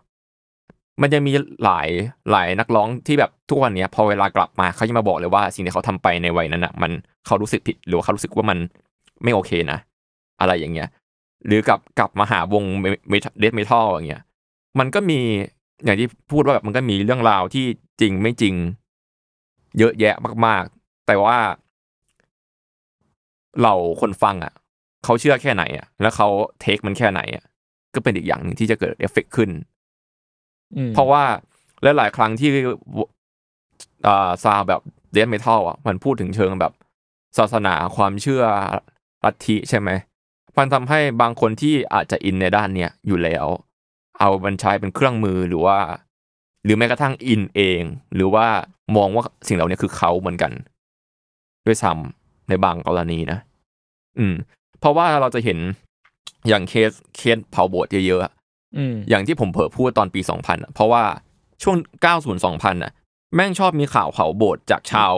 มันจะมีหลายหลายนักร้องที่แบบทุกวันเนี้ยพอเวลากลับมาเขาจะมาบอกเลยว่าสิ่งที่เขาทำไปในวัยนั้นอะมันเขารู้สึกผิดหรือเขารู้สึกว่ามัน ไม่โอเคนะ อะไรอย่างเงี้ย หรือกลับกลับมาหาวง death metal อย่างเงี้ย มันก็มีอย่างที่พูดว่าแบบมันก็มีเรื่องราวที่จริงไม่จริง เยอะแยะมาก ๆ แต่ว่าเราคนฟังอะเขาเชื่อแค่ไหนอะ แล้วเขา take มันแค่ไหนอะก็เป็นอีกอย่างหนึ่งที่จะเกิดเอฟเฟกขึ้นอืมเพราะว่าและหลายครั้งที่อ่า sound แบบ death metal อะมันพูดถึงเชิงแบบศาสนาความเชื่อ ลัทธิใช่ไหมมันทำให้บางคนที่อาจจะอินในด้านเนี้ยอยู่แล้ว เอามันใช้เป็นเครื่องมือหรือว่า หรือแม้กระทั่งอินเอง หรือว่ามองว่าสิ่งเหล่านี้คือเขาเหมือนกัน ด้วยซ้ำในบางกรณีนะ อืม เพราะว่าเราจะเห็นอย่างเคสเคสเผาโบสถ์เยอะๆอะอืมอย่างที่ผมเผลอพูดตอนปี2000อะเพราะว่าช่วง90 2000อะ แม่งชอบมีข่าวเผาโบสถ์จากชาว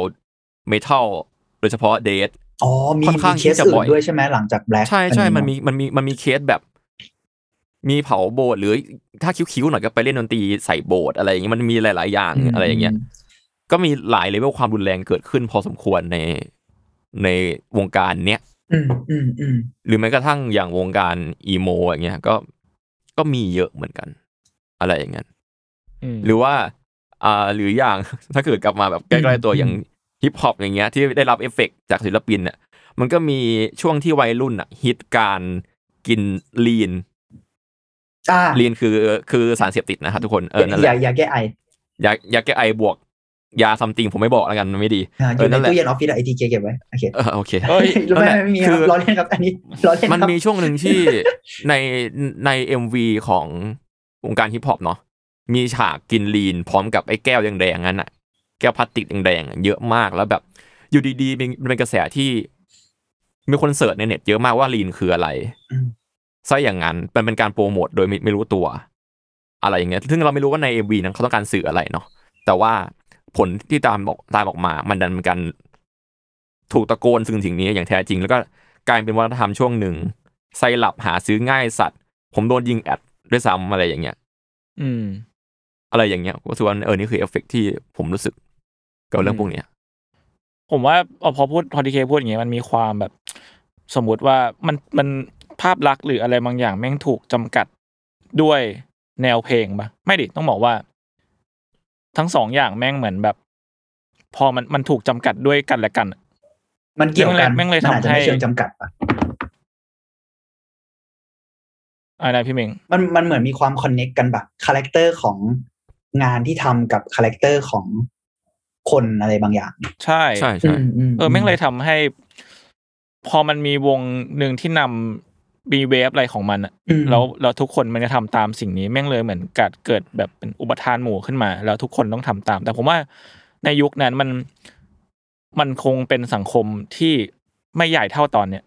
เมทัลโดยเฉพาะ death อ๋อมีค่อนข้างมีเคสที่จะอื่บ่อนยด้วยใช่ไหมหลังจาก black ใช่ใช่มันมีมันมีมันมีเคสแบบ มีเผาโบสถ์หรือถ้า cute ๆหน่อยก็ไปเล่นดนตรีใส่โบสถ์อะไรอย่างเงี้ยมันมีหลาย ๆ อย่างอะไรอย่างเงี้ยก็มีหลายเลเวลความรุนแรงเกิดขึ้นพอสมควรในในวงการเนี้ยอืมอืมอืมหรือแม้กระทั่งอย่างวงการ emo อย่างเงี้ยก็ก็มีเยอะเหมือนกัน อะไรอย่างเงี้ยอืมหรือว่า อ่า หรืออย่างถ้าเกิดกลับมาแบบใกล้ๆตัวอย่าง ฮิปฮอปอย่างเงี้ยที่ได้รับเอฟเฟกต์จากศิลปินเนี่ยมันก็มีช่วงที่วัยรุ่นอะฮิตการกิน lean อ่า lean คือคือสารเสพติดนะครับทุกคนเออนั่นแหอย่าละอย่าแก้ไอยายาแก้ไอบวก ยา something ผมไม่บอกแล้วกันมันไม่ดีอ่าอเออยู่ในนั่นแหละตู้เย็นออฟฟิศไอทีเก็บไว้โอเคเออโอเคเอ้ยไม่นั่นแหละไม่มีคคืรับอล้อเล่นครับอันนี้ล้อเล่นมันครับมีช่วงหนึ่งที่ในใน MV ของวงการฮิปฮอปเนาะมีฉากกิน lean พร้อมกับไอ้แก้วแดงๆนั้นอะ แก้วพลาสติกแดงๆอะเยอะมากแล้วแบบอยู่ดีๆเป็นมันเป็นกระแสที่มีคน search ในเน็ตเยอะมากว่า lean คืออะไรอืมซะอย่างนั้นมันเป็นการโปรโมทโดยไม่ไม่รู้ตัว อะไรอย่างเงี้ย ซึ่งเราไม่รู้ว่าใน MV นั้นเขาต้องการสื่ออะไรเนาะ แต่ว่าผลที่ตามบอกตามออกมา มันดันเป็นการถูกตะโกนซึ่งสิ่งนี้อย่างแท้จริง แล้วก็กลายเป็นวัฒนธรรมช่วงหนึ่งไซลับหาซื้อง่ายสัตว์ ผมโดนยิงแอดด้วยซ้ำอะไรอย่างเงี้ย อืม อะไรอย่างเงี้ยก็ถือว่าเออนี่คือเอฟเฟกต์ที่ผมรู้สึก กับเรื่องพวกเนี้ยผมว่าเอาพอพูดพอดีเคพูดอย่างเงี้ยมันมีความแบบ สมมุติว่ามันมันภาพลักษณ์หรืออะไรบางอย่างแม่งถูกจำกัดด้วยแนวเพลงปะไม่ดิต้องบอกว่า ทั้งสองอย่างแม่งเหมือนแบบ พอมันมันถูกจำกัดด้วยกันและกันอะมันเกี่ยวกันแม่งเลยมันอาจจะทำให้ไม่เชิงจำกัดปะอะไรนะพี่เมงมันมันเหมือนมีความ connect กันแบบ character ของงานที่ทำกับ character ของ คนอะไรบางอย่าง ใช่ใช่อืใช่มอืมเออแม่งเลยทำให้ พอมันมีวงหนึ่งที่นำมี wave อะไรของมันอะอืมแล้วแล้วทุกคนมันจะทำตามสิ่งนี้แม่งเลยเหมือนกัดเกิดแบบเป็นอุปทานหมู่ขึ้นมา แล้วทุกคนต้องทำตาม แต่ผมว่าในยุคนั้นมันมันคงเป็นสังคมที่ไม่ใหญ่เท่าตอนเนี้ย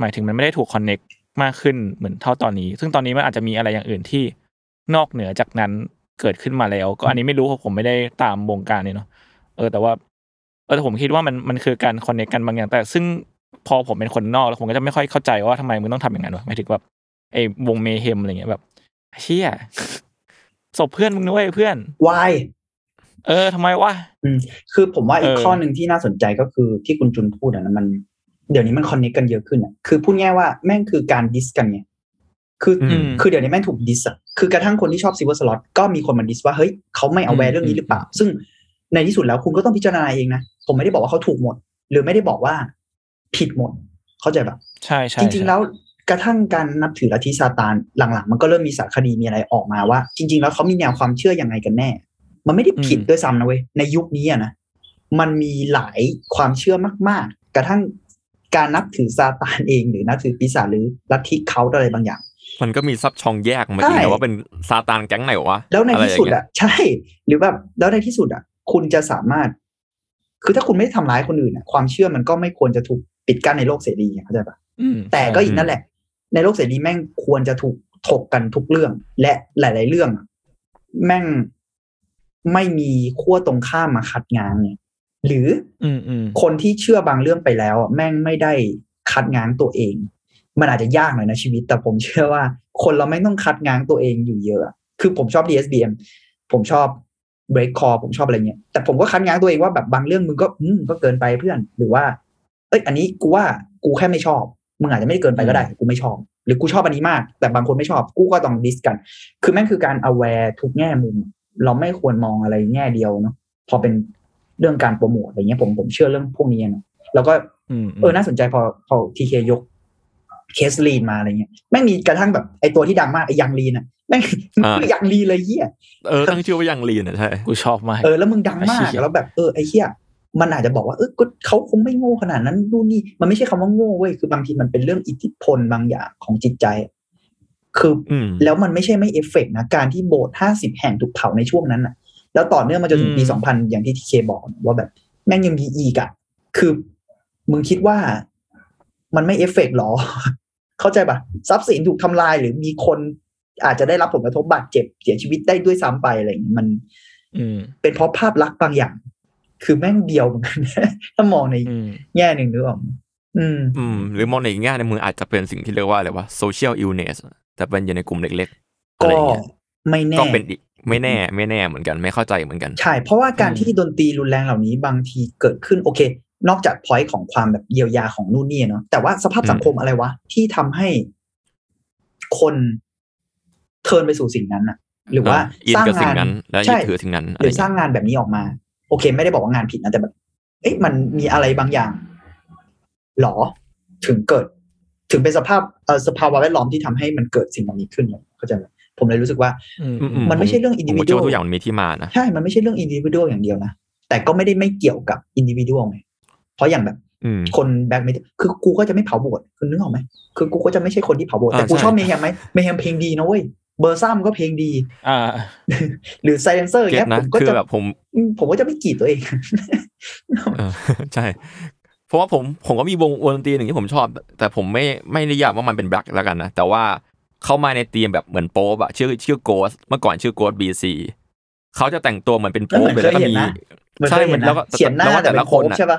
หมายถึงมันไม่ได้ถูกคอนเน็กมากขึ้นเหมือนเท่าตอนนี้ ซึ่งตอนนี้มันอาจจะมีอะไรอย่างอื่นที่นอกเหนือจากนั้นเกิดขึ้นมาแล้ว ก็อันนี้ไม่รู้เพราะผมไม่ได้ตามวงการนี้เนาะ เออแต่ว่าเออแต่ผมคิดว่ามันมันคือการคอนเนคกันบางอย่าง แต่ซึ่งพอผมเป็นคนนอกแล้วผมก็จะไม่ค่อยเข้าใจว่าทำไมมึงต้องทำอย่างนั้นวะหมายถึงแบบไอ้วงเมเฮมอะไรเงี้ยแบบเชี่ยศพเพื่อนมึงด้วยเพื่อนวายเออทำไมวะอืมคือผมว่าอีกเออข้อหนึ่งที่น่าสนใจก็คือที่คุณจุนพูดอะนะมัน เดี๋ยวนี้มัน connect กันเยอะขึ้นอะคือพูดง่ายว่าแม่งคือการ diss กันไงคืออมคือเดี๋ยวนี้แม่งถูก diss อะคือกระทั่งคนที่ชอบซิ l เวอร์สล็อตก็มีคนมา diss ว่าเฮ้ยเขาไม่ aware เรื่องนี้หรือเปล่า ซึ่ง ในที่สุดแล้วคุณก็ต้องพิจารณาเองนะ ผมไม่ได้บอกว่าเขาถูกหมด หรือไม่ได้บอกว่าผิดหมด เข้าใจปะใช่ใช่จริง ๆ แล้วกระทั่งการนับถือลัทธิซาตานหลังๆ มันก็เริ่มมีสารคดีมีอะไรออกมาว่า จริง ๆ แล้วเขามีแนวความเชื่อยังไงกันแน่ มันไม่ได้ผิดด้วยซ้ำนะเว้ยในยุคนี้อะนะมันมีหลายความเชื่อมาก ๆ กระทั่งการนับถือซาตานเองหรือนับถือปีศาจหรือลัทธิเขาอะไรบางอย่าง มันก็มีซับช่องแยกมาจริงใช่แต่ว่าเป็นซาตานแก๊งไหนวะแล้วในที่สุดไรย่างเงี้ยอะใช่ หรือแบบแล้วในที่สุดอะ คุณจะสามารถ คือถ้าคุณไม่ได้ทำร้ายคนอื่นอะความเชื่อมันก็ไม่ควรจะถูกปิดกั้นในโลกเสรีอะเข้าใจปะอืมแต่ก็อีกนั่นแหละ ในโลกเสรีแม่งควรจะถูกถกกันทุกเรื่อง และหลาย ๆ เรื่องอะแม่งไม่มีขั้วตรงข้ามมาคัดงานเนี่ยหรืออืมอืมคนที่เชื่อบางเรื่องไปแล้วอะแม่งไม่ได้คัดง้างตัวเอง มันอาจจะยากหน่อยนะชีวิต แต่ผมเชื่อว่า คนเราไม่ต้องคัดง้างตัวเองอยู่เยอะอะคือผมชอบ DSBM ผมชอบ break call ผมชอบอะไรเงี้ยแต่ผมก็คัดง้างตัวเองว่าแบบบางเรื่องมึงก็อืมก็เกินไปเพื่อน หรือว่า เอ้ย อันนี้กูว่ากูแค่ไม่ชอบมึงอาจจะไม่ได้เกินไปก็ได้กูไม่ชอบ หรือกูชอบอันนี้มาก แต่บางคนไม่ชอบกูก็ต้องดิสกัน คือแม่งคือการ aware ทุกแง่มุม เราไม่ควรมองอะไรแง่เดียวเนาะพอเป็นเรื่องการโปรโมทอะไรเงี้ยผมผมเชื่อเรื่องพวกนี้นะแล้วก็อืมเออน่าสนใจพอพอทีเคยก เคสลีนมาอะไรเงี้ยแม่งมีกระทั่งแบบไอตัวที่ดังมากไอยังลีนอะแม่งอ่าคือยังลีเลยเฮียเออตั้งชื่อว่ายังลีนอะใช่กูชอบมากเออแล้วมึดังมากไอ้เหี้ยแล้วแบบเออไอ้เหี้ยมันอาจจะบอกว่าเออก็เขาคงไม่โง่ขนาดนั้นนู่นนี่มันไม่ใช่คำว่าโง่เว้ยคือบางทีมันเป็นเรื่องอิทธิพลบางอย่างของจิตใจ คือออืมแล้วมันไม่ใช่ไม่เอฟเฟกต์นะการที่โบสถ์ห้าสิบแห่งถูกเผาในช่วงนั้นน่ะ แล้วต่อเนื่องมาจนถึงปีอืมสองพันอย่างที่ทีเคบอกนะว่าแบบแม่งยังมีอีกอะคือมึงคิดว่า มันไม่เอฟเฟกต์หรอ เข้าใจปะทรัพย์สินถูกทำลายหรือมีคนอาจจะได้รับผลกระทบบาดเจ็บเสียชีวิตได้ด้วยซ้ำไปอะไรอย่างเงี้ยมันอืมเป็นเพราะภาพลักษณ์บางอย่าง คือแม่งเดียวเหมือนกันถ้ามองในอืมแง่หนึ่งนึกออกไหมอืมอืม หรือมองในอีกแง่ในงมืออาจจะเป็นสิ่งที่เรียกว่าอะไรวะ social illness แต่เป็นอยู่ในกลุ่มเล็กๆอะก็ไรอย่างเงี้ยไม่แน่ก็เป็นอีกไม่แน่ ไม่แน่เหมือนกัน ไม่เข้าใจเหมือนกัน ใช่ เพราะว่าการอืมที่ดนตรีรุนแรงเหล่านี้บางทีเกิดขึ้นโอเค นอกจากพอยต์ของความแบบเยียวยาของนู่นนี่เนาะแต่ว่าสภาพสังคมอะไรวะ ที่ทำให้คน turn ไปสู่สิ่งนั้นอะหรือว่าอินสร้างกับสิ่งางนนั้นและยึใช่ดถือสิ่งนั้นอะหไรรือสร้างเงี้ยงานแบบนี้ออกมา โอเค ไม่ได้บอกว่างานผิดนะแต่แบบ เอ๊ะมันมีอะไรบางอย่างหรอถึงเกิด ถึงเป็นสภาพเอ่อสภาวะแวดล้อมที่ทำให้มันเกิดสิ่งเหล่านี้ขึ้นเลยเข้าใจไหมผมเลยรู้สึกว่าอืมอืมันไม่ใช่เรื่องผมก็คิด individual ว่าทุกอย่างมันมีที่มานะใช่ มันไม่ใช่เรื่องอินดิวิ a l อย่างเดียวนะแต่ก็ไม่ได้ไม่เกี่ยวกับอินดิวิ a l ไง เพราะอย่างแบบอืมคน black metal คือกูก็จะไม่เผาโบสถ์คุณนึกออกไหมคือกูก็จะไม่ใช่คนที่เผาโบสถ์อ่าแต่กูใช่ชอบเมแฮมไหมเมแฮมเพลงดีนะเว้ยเบอร์ซัมก็เพลงดีอ่าหรือไซเลนเซอร์อย่างเก็เงี้ตยนะผมก็คือจะแบบผมอืมผมก็จะไม่กรีดตัวเองเออใช่ เพราะว่าผมผมก็มีวงวงดนตรีหนึ่งที่ผมชอบ แต่ผมไม่ไม่นิยามว่ามันเป็นแบล็คแล้วกันนะแต่ว่าเข้ามาในธีมแบบเหมือนโป๊ปอะชื่อชื่อโกสเมื่อก่อนชื่อโกสบีซีเขาจะแต่งตัวเหมือนเป็นโป๊ปเหมืเลอนยเคแล้วยก็เห็นมีนะเหมือนใช่เคยเห็นแล้วนะก็เขียนหน้าแล้วก็แต่แต่เป็ละนคโค้นงอะใช่ปะ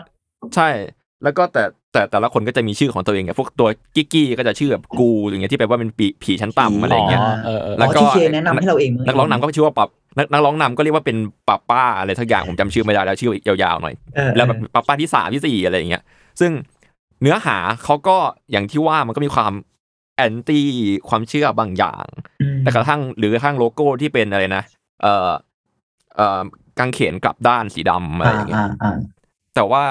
ใช่แล้วก็แต่แต่แต่ละคนก็จะมีชื่อของตัวเองไงพวกตัวกิ๊กกี้ก็จะชื่อแบบกูอย่างเงี้ยที่แปลว่าเป็นปีผีชั้นต่ำอะไรอย่างเงี้ยอ๋อเออเออแล้วก็ที่เคแนะนำให้เราเองมึนักร้องนำก็ชื่อว่าปับนักนักร้องนำก็เรียกว่าเป็นปับป้าอะไรทักอย่างผมจำชื่อไม่ได้แล้วชื่อยาวๆหน่อยเออแล้วแบบปับป้าที่สามที่สี่อะไรอย่างเงี้ย ซึ่งเนื้อหาเขาก็อย่างที่ว่ามันก็มีความแอนตี้ความเชื่อบางอย่างอืมแต่กระทั่งหรือกระทั่งโลโก้ที่เป็นอะไรนะเอ่อเอ่อกางเขนกลับด้านสีดำอะไรอย่างเงี้ยอ่าอ่าแต่ว่า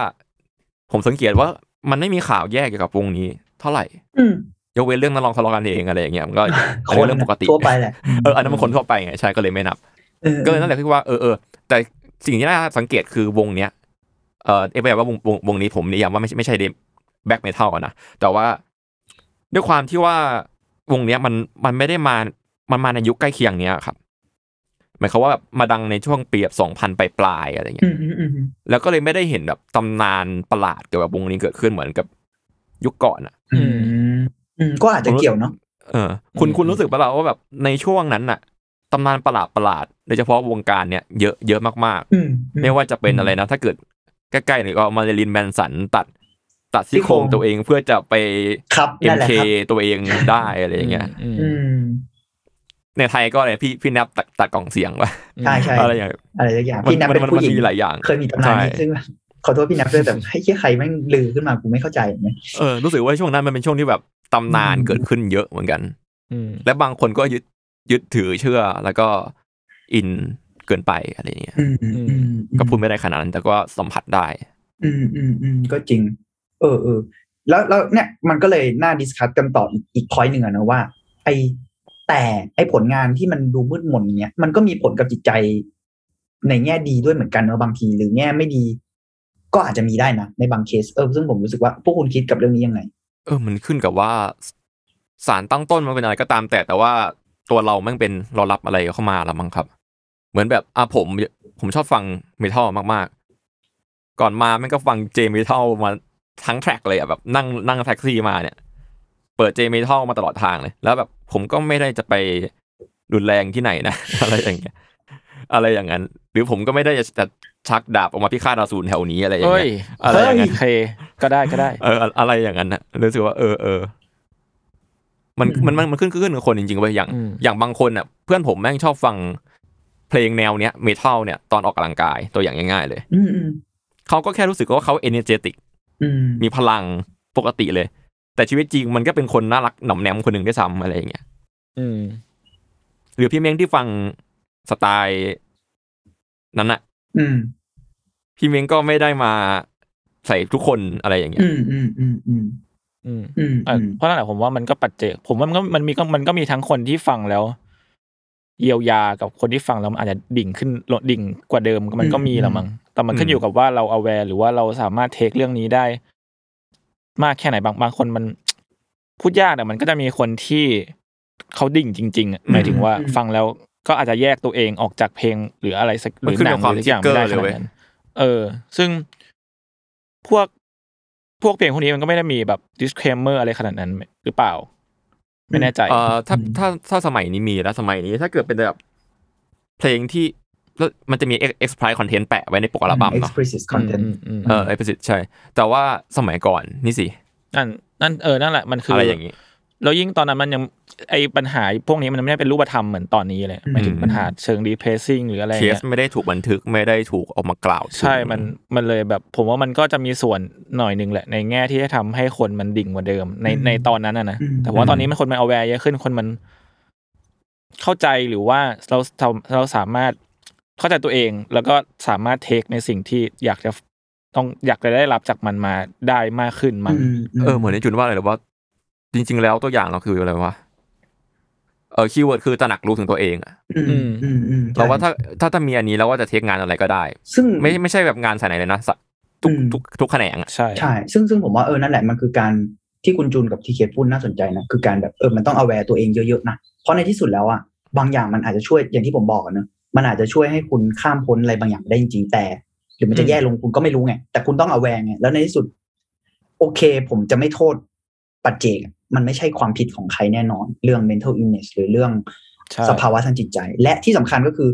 ผมสังเกตว่ามันไม่มีข่าวแยกเกี่ยวกับวงนี้ เท่าไหร่อืมยกเว้นเรื่องนักร้องทะเลาะกันเองอะไรอย่างเงี้ยมันก็อันคนี้นเรื่องปกติทั่วไปแหละเอออันนั้นมันคนทั่วไปไงใช่ก็เลยไม่นับออก็เลยนั่นแหละคือว่าเออเออแต่สิ่งที่น่าสังเกตคือวงเนี้ยเออเอฟแบบว่าวงวงวงนี้ผมนิยามว่าไม่ใช่ไม่ใช่แบ็คเมทัลนะแต่ว่าด้วยความที่ว่าวงเนี้ยมันมันไม่ได้มามันมาในยุคใกล้เคียงเนี้ยครับ หมายความว่าแบบมาดังในช่วงปีแบบสองพันปลายๆอะไรเงี้อืยมอืมอืมอืมแล้วก็เลยไม่ได้เห็นแบบตำนานประหลาดเกี่ยวกับวงนี้เกิดขึ้นเหมือนกับยุคก่อนอะอืมอืมก็อาจจะเกี่ยวเนาะเออ คุณอืมคุณรู้สึกปะล่ะว่าแบบในช่วงนั้นน่ะตำนานประหลาดประหลาดโดยเฉพาะวงการเนี้ยเยอะเยอะมากอืมๆไม่ว่าจะเป็นอะไรนะ ถ้าเกิดใกล้ๆหรือก็มาเรลินแมนสันตัด ตัดซี่โครงตัวเองเพื่อจะไปครับนั่นแหละ MK ครับตัวเองได้อะไรอย่างเงี้ยอืมอืม ในไทยก็อะไรพี่พี่นับตัดตัดกล่องเสียงวะใช่ใช่อะไรอย่างเงี้ยอะไรสักอย่างมันพี่นับเป็นมันผู้หญิงมันมีหลายอย่าง เคยมีตำนานนี้ใช่ซึ่งแบบขอโทษพี่นับด้วยแต่ให้เคียใครแม่งลือขึ้นมากูไม่เข้าใจอย่างเงี้ยเออรู้สึกว่าช่วงนั้นมันเป็นช่วงที่แบบตำนานอืมเกิดขึ้นเยอะเหมือนกันอืมและบางคนก็ยึดยึดถือเชื่อแล้วก็อินเกินไปอะไรเงี้ยอืมอืมอืมก็พูดไม่ได้ขนาดนั้นแต่ก็สัมผัสได้ อืมอืมอืมก็จริง เออเออแล้วแล้วเนี่ยมันก็เลยน่า discuss กันต่ออีกอีก point หนึ่งอะนะว่า ไอ แต่ไอผลงานที่มันดูมืดมนอย่างเงี้ยมันก็มีผลกับจิตใจในแง่ดีด้วยเหมือนกันเนอะบางทีหรือแง่ไม่ดี ก็อาจจะมีได้นะในบางเคสเออซึ่งผมรู้สึกว่าพวกคุณคิดกับเรื่องนี้ยังไง เออมันขึ้นกับว่าสารตั้งต้นมันเป็นอะไรก็ตามแต่แต่ว่าตัวเราแม่งเป็นเรารับอะไรเข้ามาละมั้งครับ เหมือนแบบอะผมผมชอบฟังเมทัลมากๆ ก่อนมาแม่งก็ฟังเจเมทัลมาทั้งแทร็กเลยอะแบบนั่งนั่งแท็กซี่มาเนี่ย เปิดเจเมทัลมาตลอดทางเลย แล้วแบบ ผมก็ไม่ได้จะไปรุนแรงที่ไหนนะ อะไรอย่างเงี้ย อะไรอย่างนั้น หรือผมก็ไม่ได้จะชักดาบออกมาพิฆาตอสูรแถวนี้อะไรอย่างเฮ้ยเงี้ยอะไรอย่างนั้นโอเคก็ได้ก็ได้เอออะอะไรอย่างนั้นนะรู้สึกว่าเออเออมันอืมมันมันมันขึ้นขึ้นกับคนจริงๆเว้ยอย่างอืมอย่างบางคนอะ เพื่อนผมแม่งชอบฟังเพลงแนวเนี้ยเมทัลเนี่ยตอนออกกำลังกายตัวอย่างง่าย ๆ เลยอืมอืมเขาก็แค่รู้สึกว่าเขาเอเนเจติกอืมมีพลังปกติเลย แต่ชีวิตจริงมันก็เป็นคนน่ารักหน่อมแนมคนหนึ่งด้วยซ้ำอะไรอย่างเงี้ยอืม หรือพี่เม้งที่ฟังสไตล์นั้นอะอืม พี่เม้งก็ไม่ได้มาใส่ทุกคนอะไรอย่างเงี้ย อืมอืมอืมอืมอืมอืมอะอืมเพราะนั่นแหละผมว่ามันก็ปัจเจก ผมว่ามันก็มันมีก็มันก็มีทั้งคนที่ฟังแล้ว เยียวยากับคนที่ฟังแล้วมันอาจจะดิ่งขึ้นลดดิ่งกว่าเดิมมันก็มีละมั้งแต่มันขึ้นอยู่กับว่าเรา aware หรือว่าเราสามารถเทคเรื่องนี้ได้ มากแค่ไหนบางบางคนมันพูดยากแต่มันก็จะมีคนที่เขาดิ่งจริงๆอะหมายถึงว่าฟังแล้วก็อาจจะแยกตัวเองออกจากเพลงหรืออะไรสักหมันรือขึ้นหนักับงความหรือสักอย่าง trigger ไม่ได้ขเลยนาดเว้ยนั้นเออ ซึ่งพวกพวกเพลงพวกนี้มันก็ไม่ได้มีแบบ disclaimer อะไรขนาดนั้นหรือเปล่า ไม่แน่ใจเอ่อถ้าถ้าถ้าสมัยนี้มีแล้วสมัยนี้ ถ้าเกิดเป็นแบบเพลงที่แล้ว มันจะมี explicit content แปะไว้ในปกอัลบั้มเนาะ explicit content อืมอืมเออืมอ explicit ใช่ แต่ว่าสมัยก่อนนี่สินั่นนั่นเออนั่นแหละมันคืออะอะไรอย่างนี้แล้วยิ่งตอนนั้นมันยังไอปัญหาพวกนี้มันไม่ได้เป็นรูปธรรมเหมือนตอนนี้เลยหมายถึงอืมปัญหาเชิง replacing หรืออะไรเคสเงี้ยไม่ได้ถูกบันทึกไม่ได้ถูกเออกมากล่าวถึงใช่มันมันเลยแบบ ผมว่ามันก็จะมีส่วนหน่อยหนึ่งแหละ ในแง่ที่จะทำให้คนมันดิ่งกว่าเดิม ในอืมในตอนนั้นอะนะอืมแต่ว่าตอนนี้มันคนมัน aware เยอะขึ้นคนมันเข้าใจหรือว่าเราเราเราสามารถ เข้าใจตัวเองแล้วก็สามารถ take ในสิ่งที่อยากจะต้องอยากจะได้รับจากมันมาได้มากขึ้นมั้งเออเหมือนในจุนว่าอะไรหรือว่า จริง ๆ แล้วตัวอย่างเราคืออะไรวะเออ keyword คือตระหนักรู้ถึงตัวเองอะอืมอืมอืมเราว่าถ้าถ้าถ้ามีอันนี้แล้วว่าจะเทคงานอะไรก็ได้ ซึ่งไม่ไม่ใช่แบบงานสายไหนเลยนะสะทุกอืมทุกทุกแขนงอะใช่ใช่ซึ่งซึ่งผมว่าเออนั่นแหละมันคือการที่คุณจูนกับทีเคพูดน่าสนใจนะคือการแบบเออมันต้องเอาแวร์ตัวเองเยอะๆนะเพราะในที่สุดแล้วอะบางอย่างมันอาจจะช่วยอย่างที่ผมบอกอะเนอะ มันอาจจะช่วยให้คุณข้ามพ้นอะไรบางอย่างได้จริงๆแต่ หรือมันจะแย่ลงคุณก็ไม่รู้ไงแต่คุณต้องเอาแวร์ไงแล้วในที่สุด โอเค ผมจะไม่โทษปัจเจกมันไม่ใช่ความผิดของใครแน่นอน เรื่อง mental illness หรือเรื่องใช่สภาวะทางจิตใจ และที่สำคัญก็คือ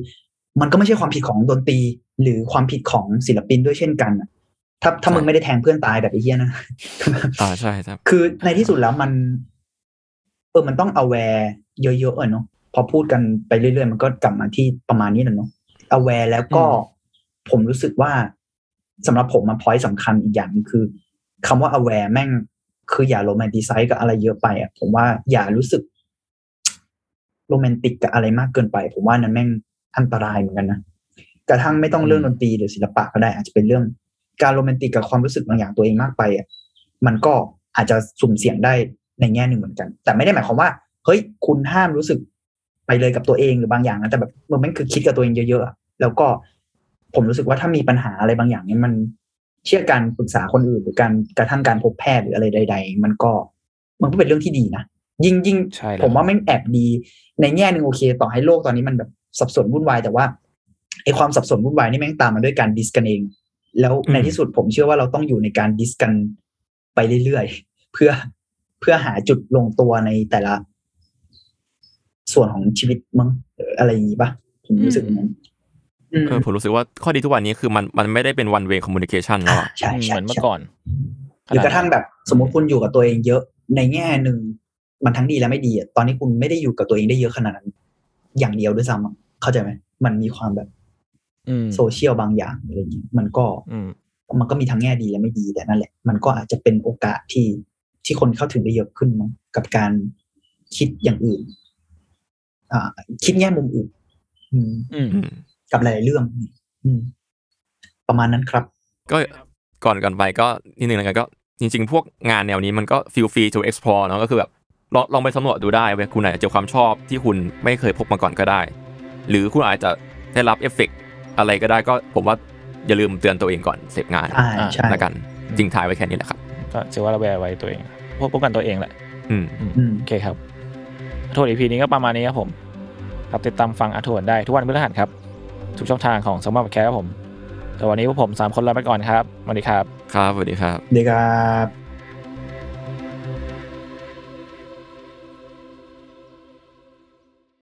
มันก็ไม่ใช่ความผิดของดนตรี หรือความผิดของศิลปินด้วยเช่นกันอะถ้าถ้ามึงไม่ได้แทงเพื่อนตายแบบไอ้เหี้ยนะอ่าใช่ครับ คือในที่สุดแล้วมัน เออมันต้อง aware เยอะๆอะเนาะ พอพูดกันไปเรื่อยๆ มันก็กลับมาที่ประมาณนี้แหละเนาะ aware แล้วก็ผมรู้สึกว่าสำหรับผมมาพอยต์สำคัญอีกอย่างหนึงคือคำว่า aware แม่งคืออย่าโรแมนติไซส์กับอะไรเยอะไปอะผมว่าอย่ารู้สึกโรแมนติกกับอะไรมากเกินไป ผมว่านั้นแม่งอันตรายเหมือนกันนะกระทั่งไม่ต้องเรื่องดนตรีหรือศิลปะก็ได้ อาจจะเป็นเรื่องการโรแมนติกกับความรู้สึกบางอย่างตัวเองมากไปอะมันก็อาจจะสุ่มเสี่ยงได้ในแง่หนึ่งเหมือนกัน แต่ไม่ได้หมายความว่า เฮ้ย คุณห้ามรู้สึก ไปเลยกับตัวเองหรือบางอย่างนะแต่แบบมันไม่คือคิดกับตัวเองเยอะๆอะแล้วก็ผมรู้สึกว่าถ้ามีปัญหาอะไรบางอย่างเนี่ยมันเชื่อการปรึกษาคนอื่น หรือการกระทั่งการพบแพทย์หรืออะไรใด ๆ มันก็มันก็เป็นเรื่องที่ดีนะยิ่งยิ่งใช่แล้วผมว่าแม่งแอบดี ในแง่หนึ่งโอเค ต่อให้โลกตอนนี้มันแบบสับสนวุ่นวายแต่ว่าไอความสับสนวุ่นวายนี่แม่งตามมาด้วยการดิสกันเอง แล้วในที่สุดผมเชื่อว่าเราต้องอยู่ในการดิสกันไปเรื่อยๆเพื่อเพื่อหาจุดลงตัวในแต่ละ ส่วนของชีวิตมั้งเอออะไรอย่างนี้ปะผมรู้สึกอย่างนั้นอืมเออผมรู้สึกว่าข้อดีทุกวันนี้คือมันมันไม่ได้เป็น one way communication แล้วอะใช่อืมใช่เหมือนเมื่อใช่ก่อนหรือกระทั่งแบบสมมติคุณอยู่กับตัวเองเยอะในแง่หนึ่งมันทั้งดีและไม่ดีอะตอนนี้คุณไม่ได้อยู่กับตัวเองได้เยอะขนาดนั้น อย่างเดียวด้วยซ้ำอะเข้าใจไหมมันมีความแบบอืมโซเชียลบางอย่างอะไรอย่างเงี้ยมันก็อืมมันก็มีทั้งแง่ดีและไม่ดีแต่นั่นแหละ มันก็อาจจะเป็นโอกาสที่ที่คนเข้าถึงได้เยอะขึ้นมั้งกับการคิดอย่างอื่นอ่า คิดแง่มุมอื่นอืมอืมอืมกับหลายๆเรื่องอืมประมาณนั้นครับ ก็ก่อนก่อนไปก็นิดนึงแล้วกันก็ จริง ๆ พวกงานแนวนี้มันก็ feel free to explore เนาะก็คือแบบลองลองไปสำรวจดูได้เว้ยคุณอาจจะเจอความชอบที่คุณไม่เคยพบมาก่อนก็ได้ หรือคุณอาจจะได้รับเอฟเฟกต์อะไรก็ได้ก็ผมว่าอย่าลืมเตือนตัวเองก่อนเสพงานใช่ใช่ละกันจริงท้ายไว้แค่นี้แหละครับ ก็ถือว่าระแวงไว้ตัวเองพวกป้องกันตัวเองแหละ อืมอืมโอเคครับ โทษอีพีนี้ก็ประมาณนี้ครับผมครับติดตามฟังอาทวนได้ทุกวันพฤหัสครับ ทุกช่องทางของสมอร์แคร์ครับผมแต่วันนี้พวกผมสามคนลาไปก่อนครับสวัสดีครับ ครับสวัสดีครับเด็กครับ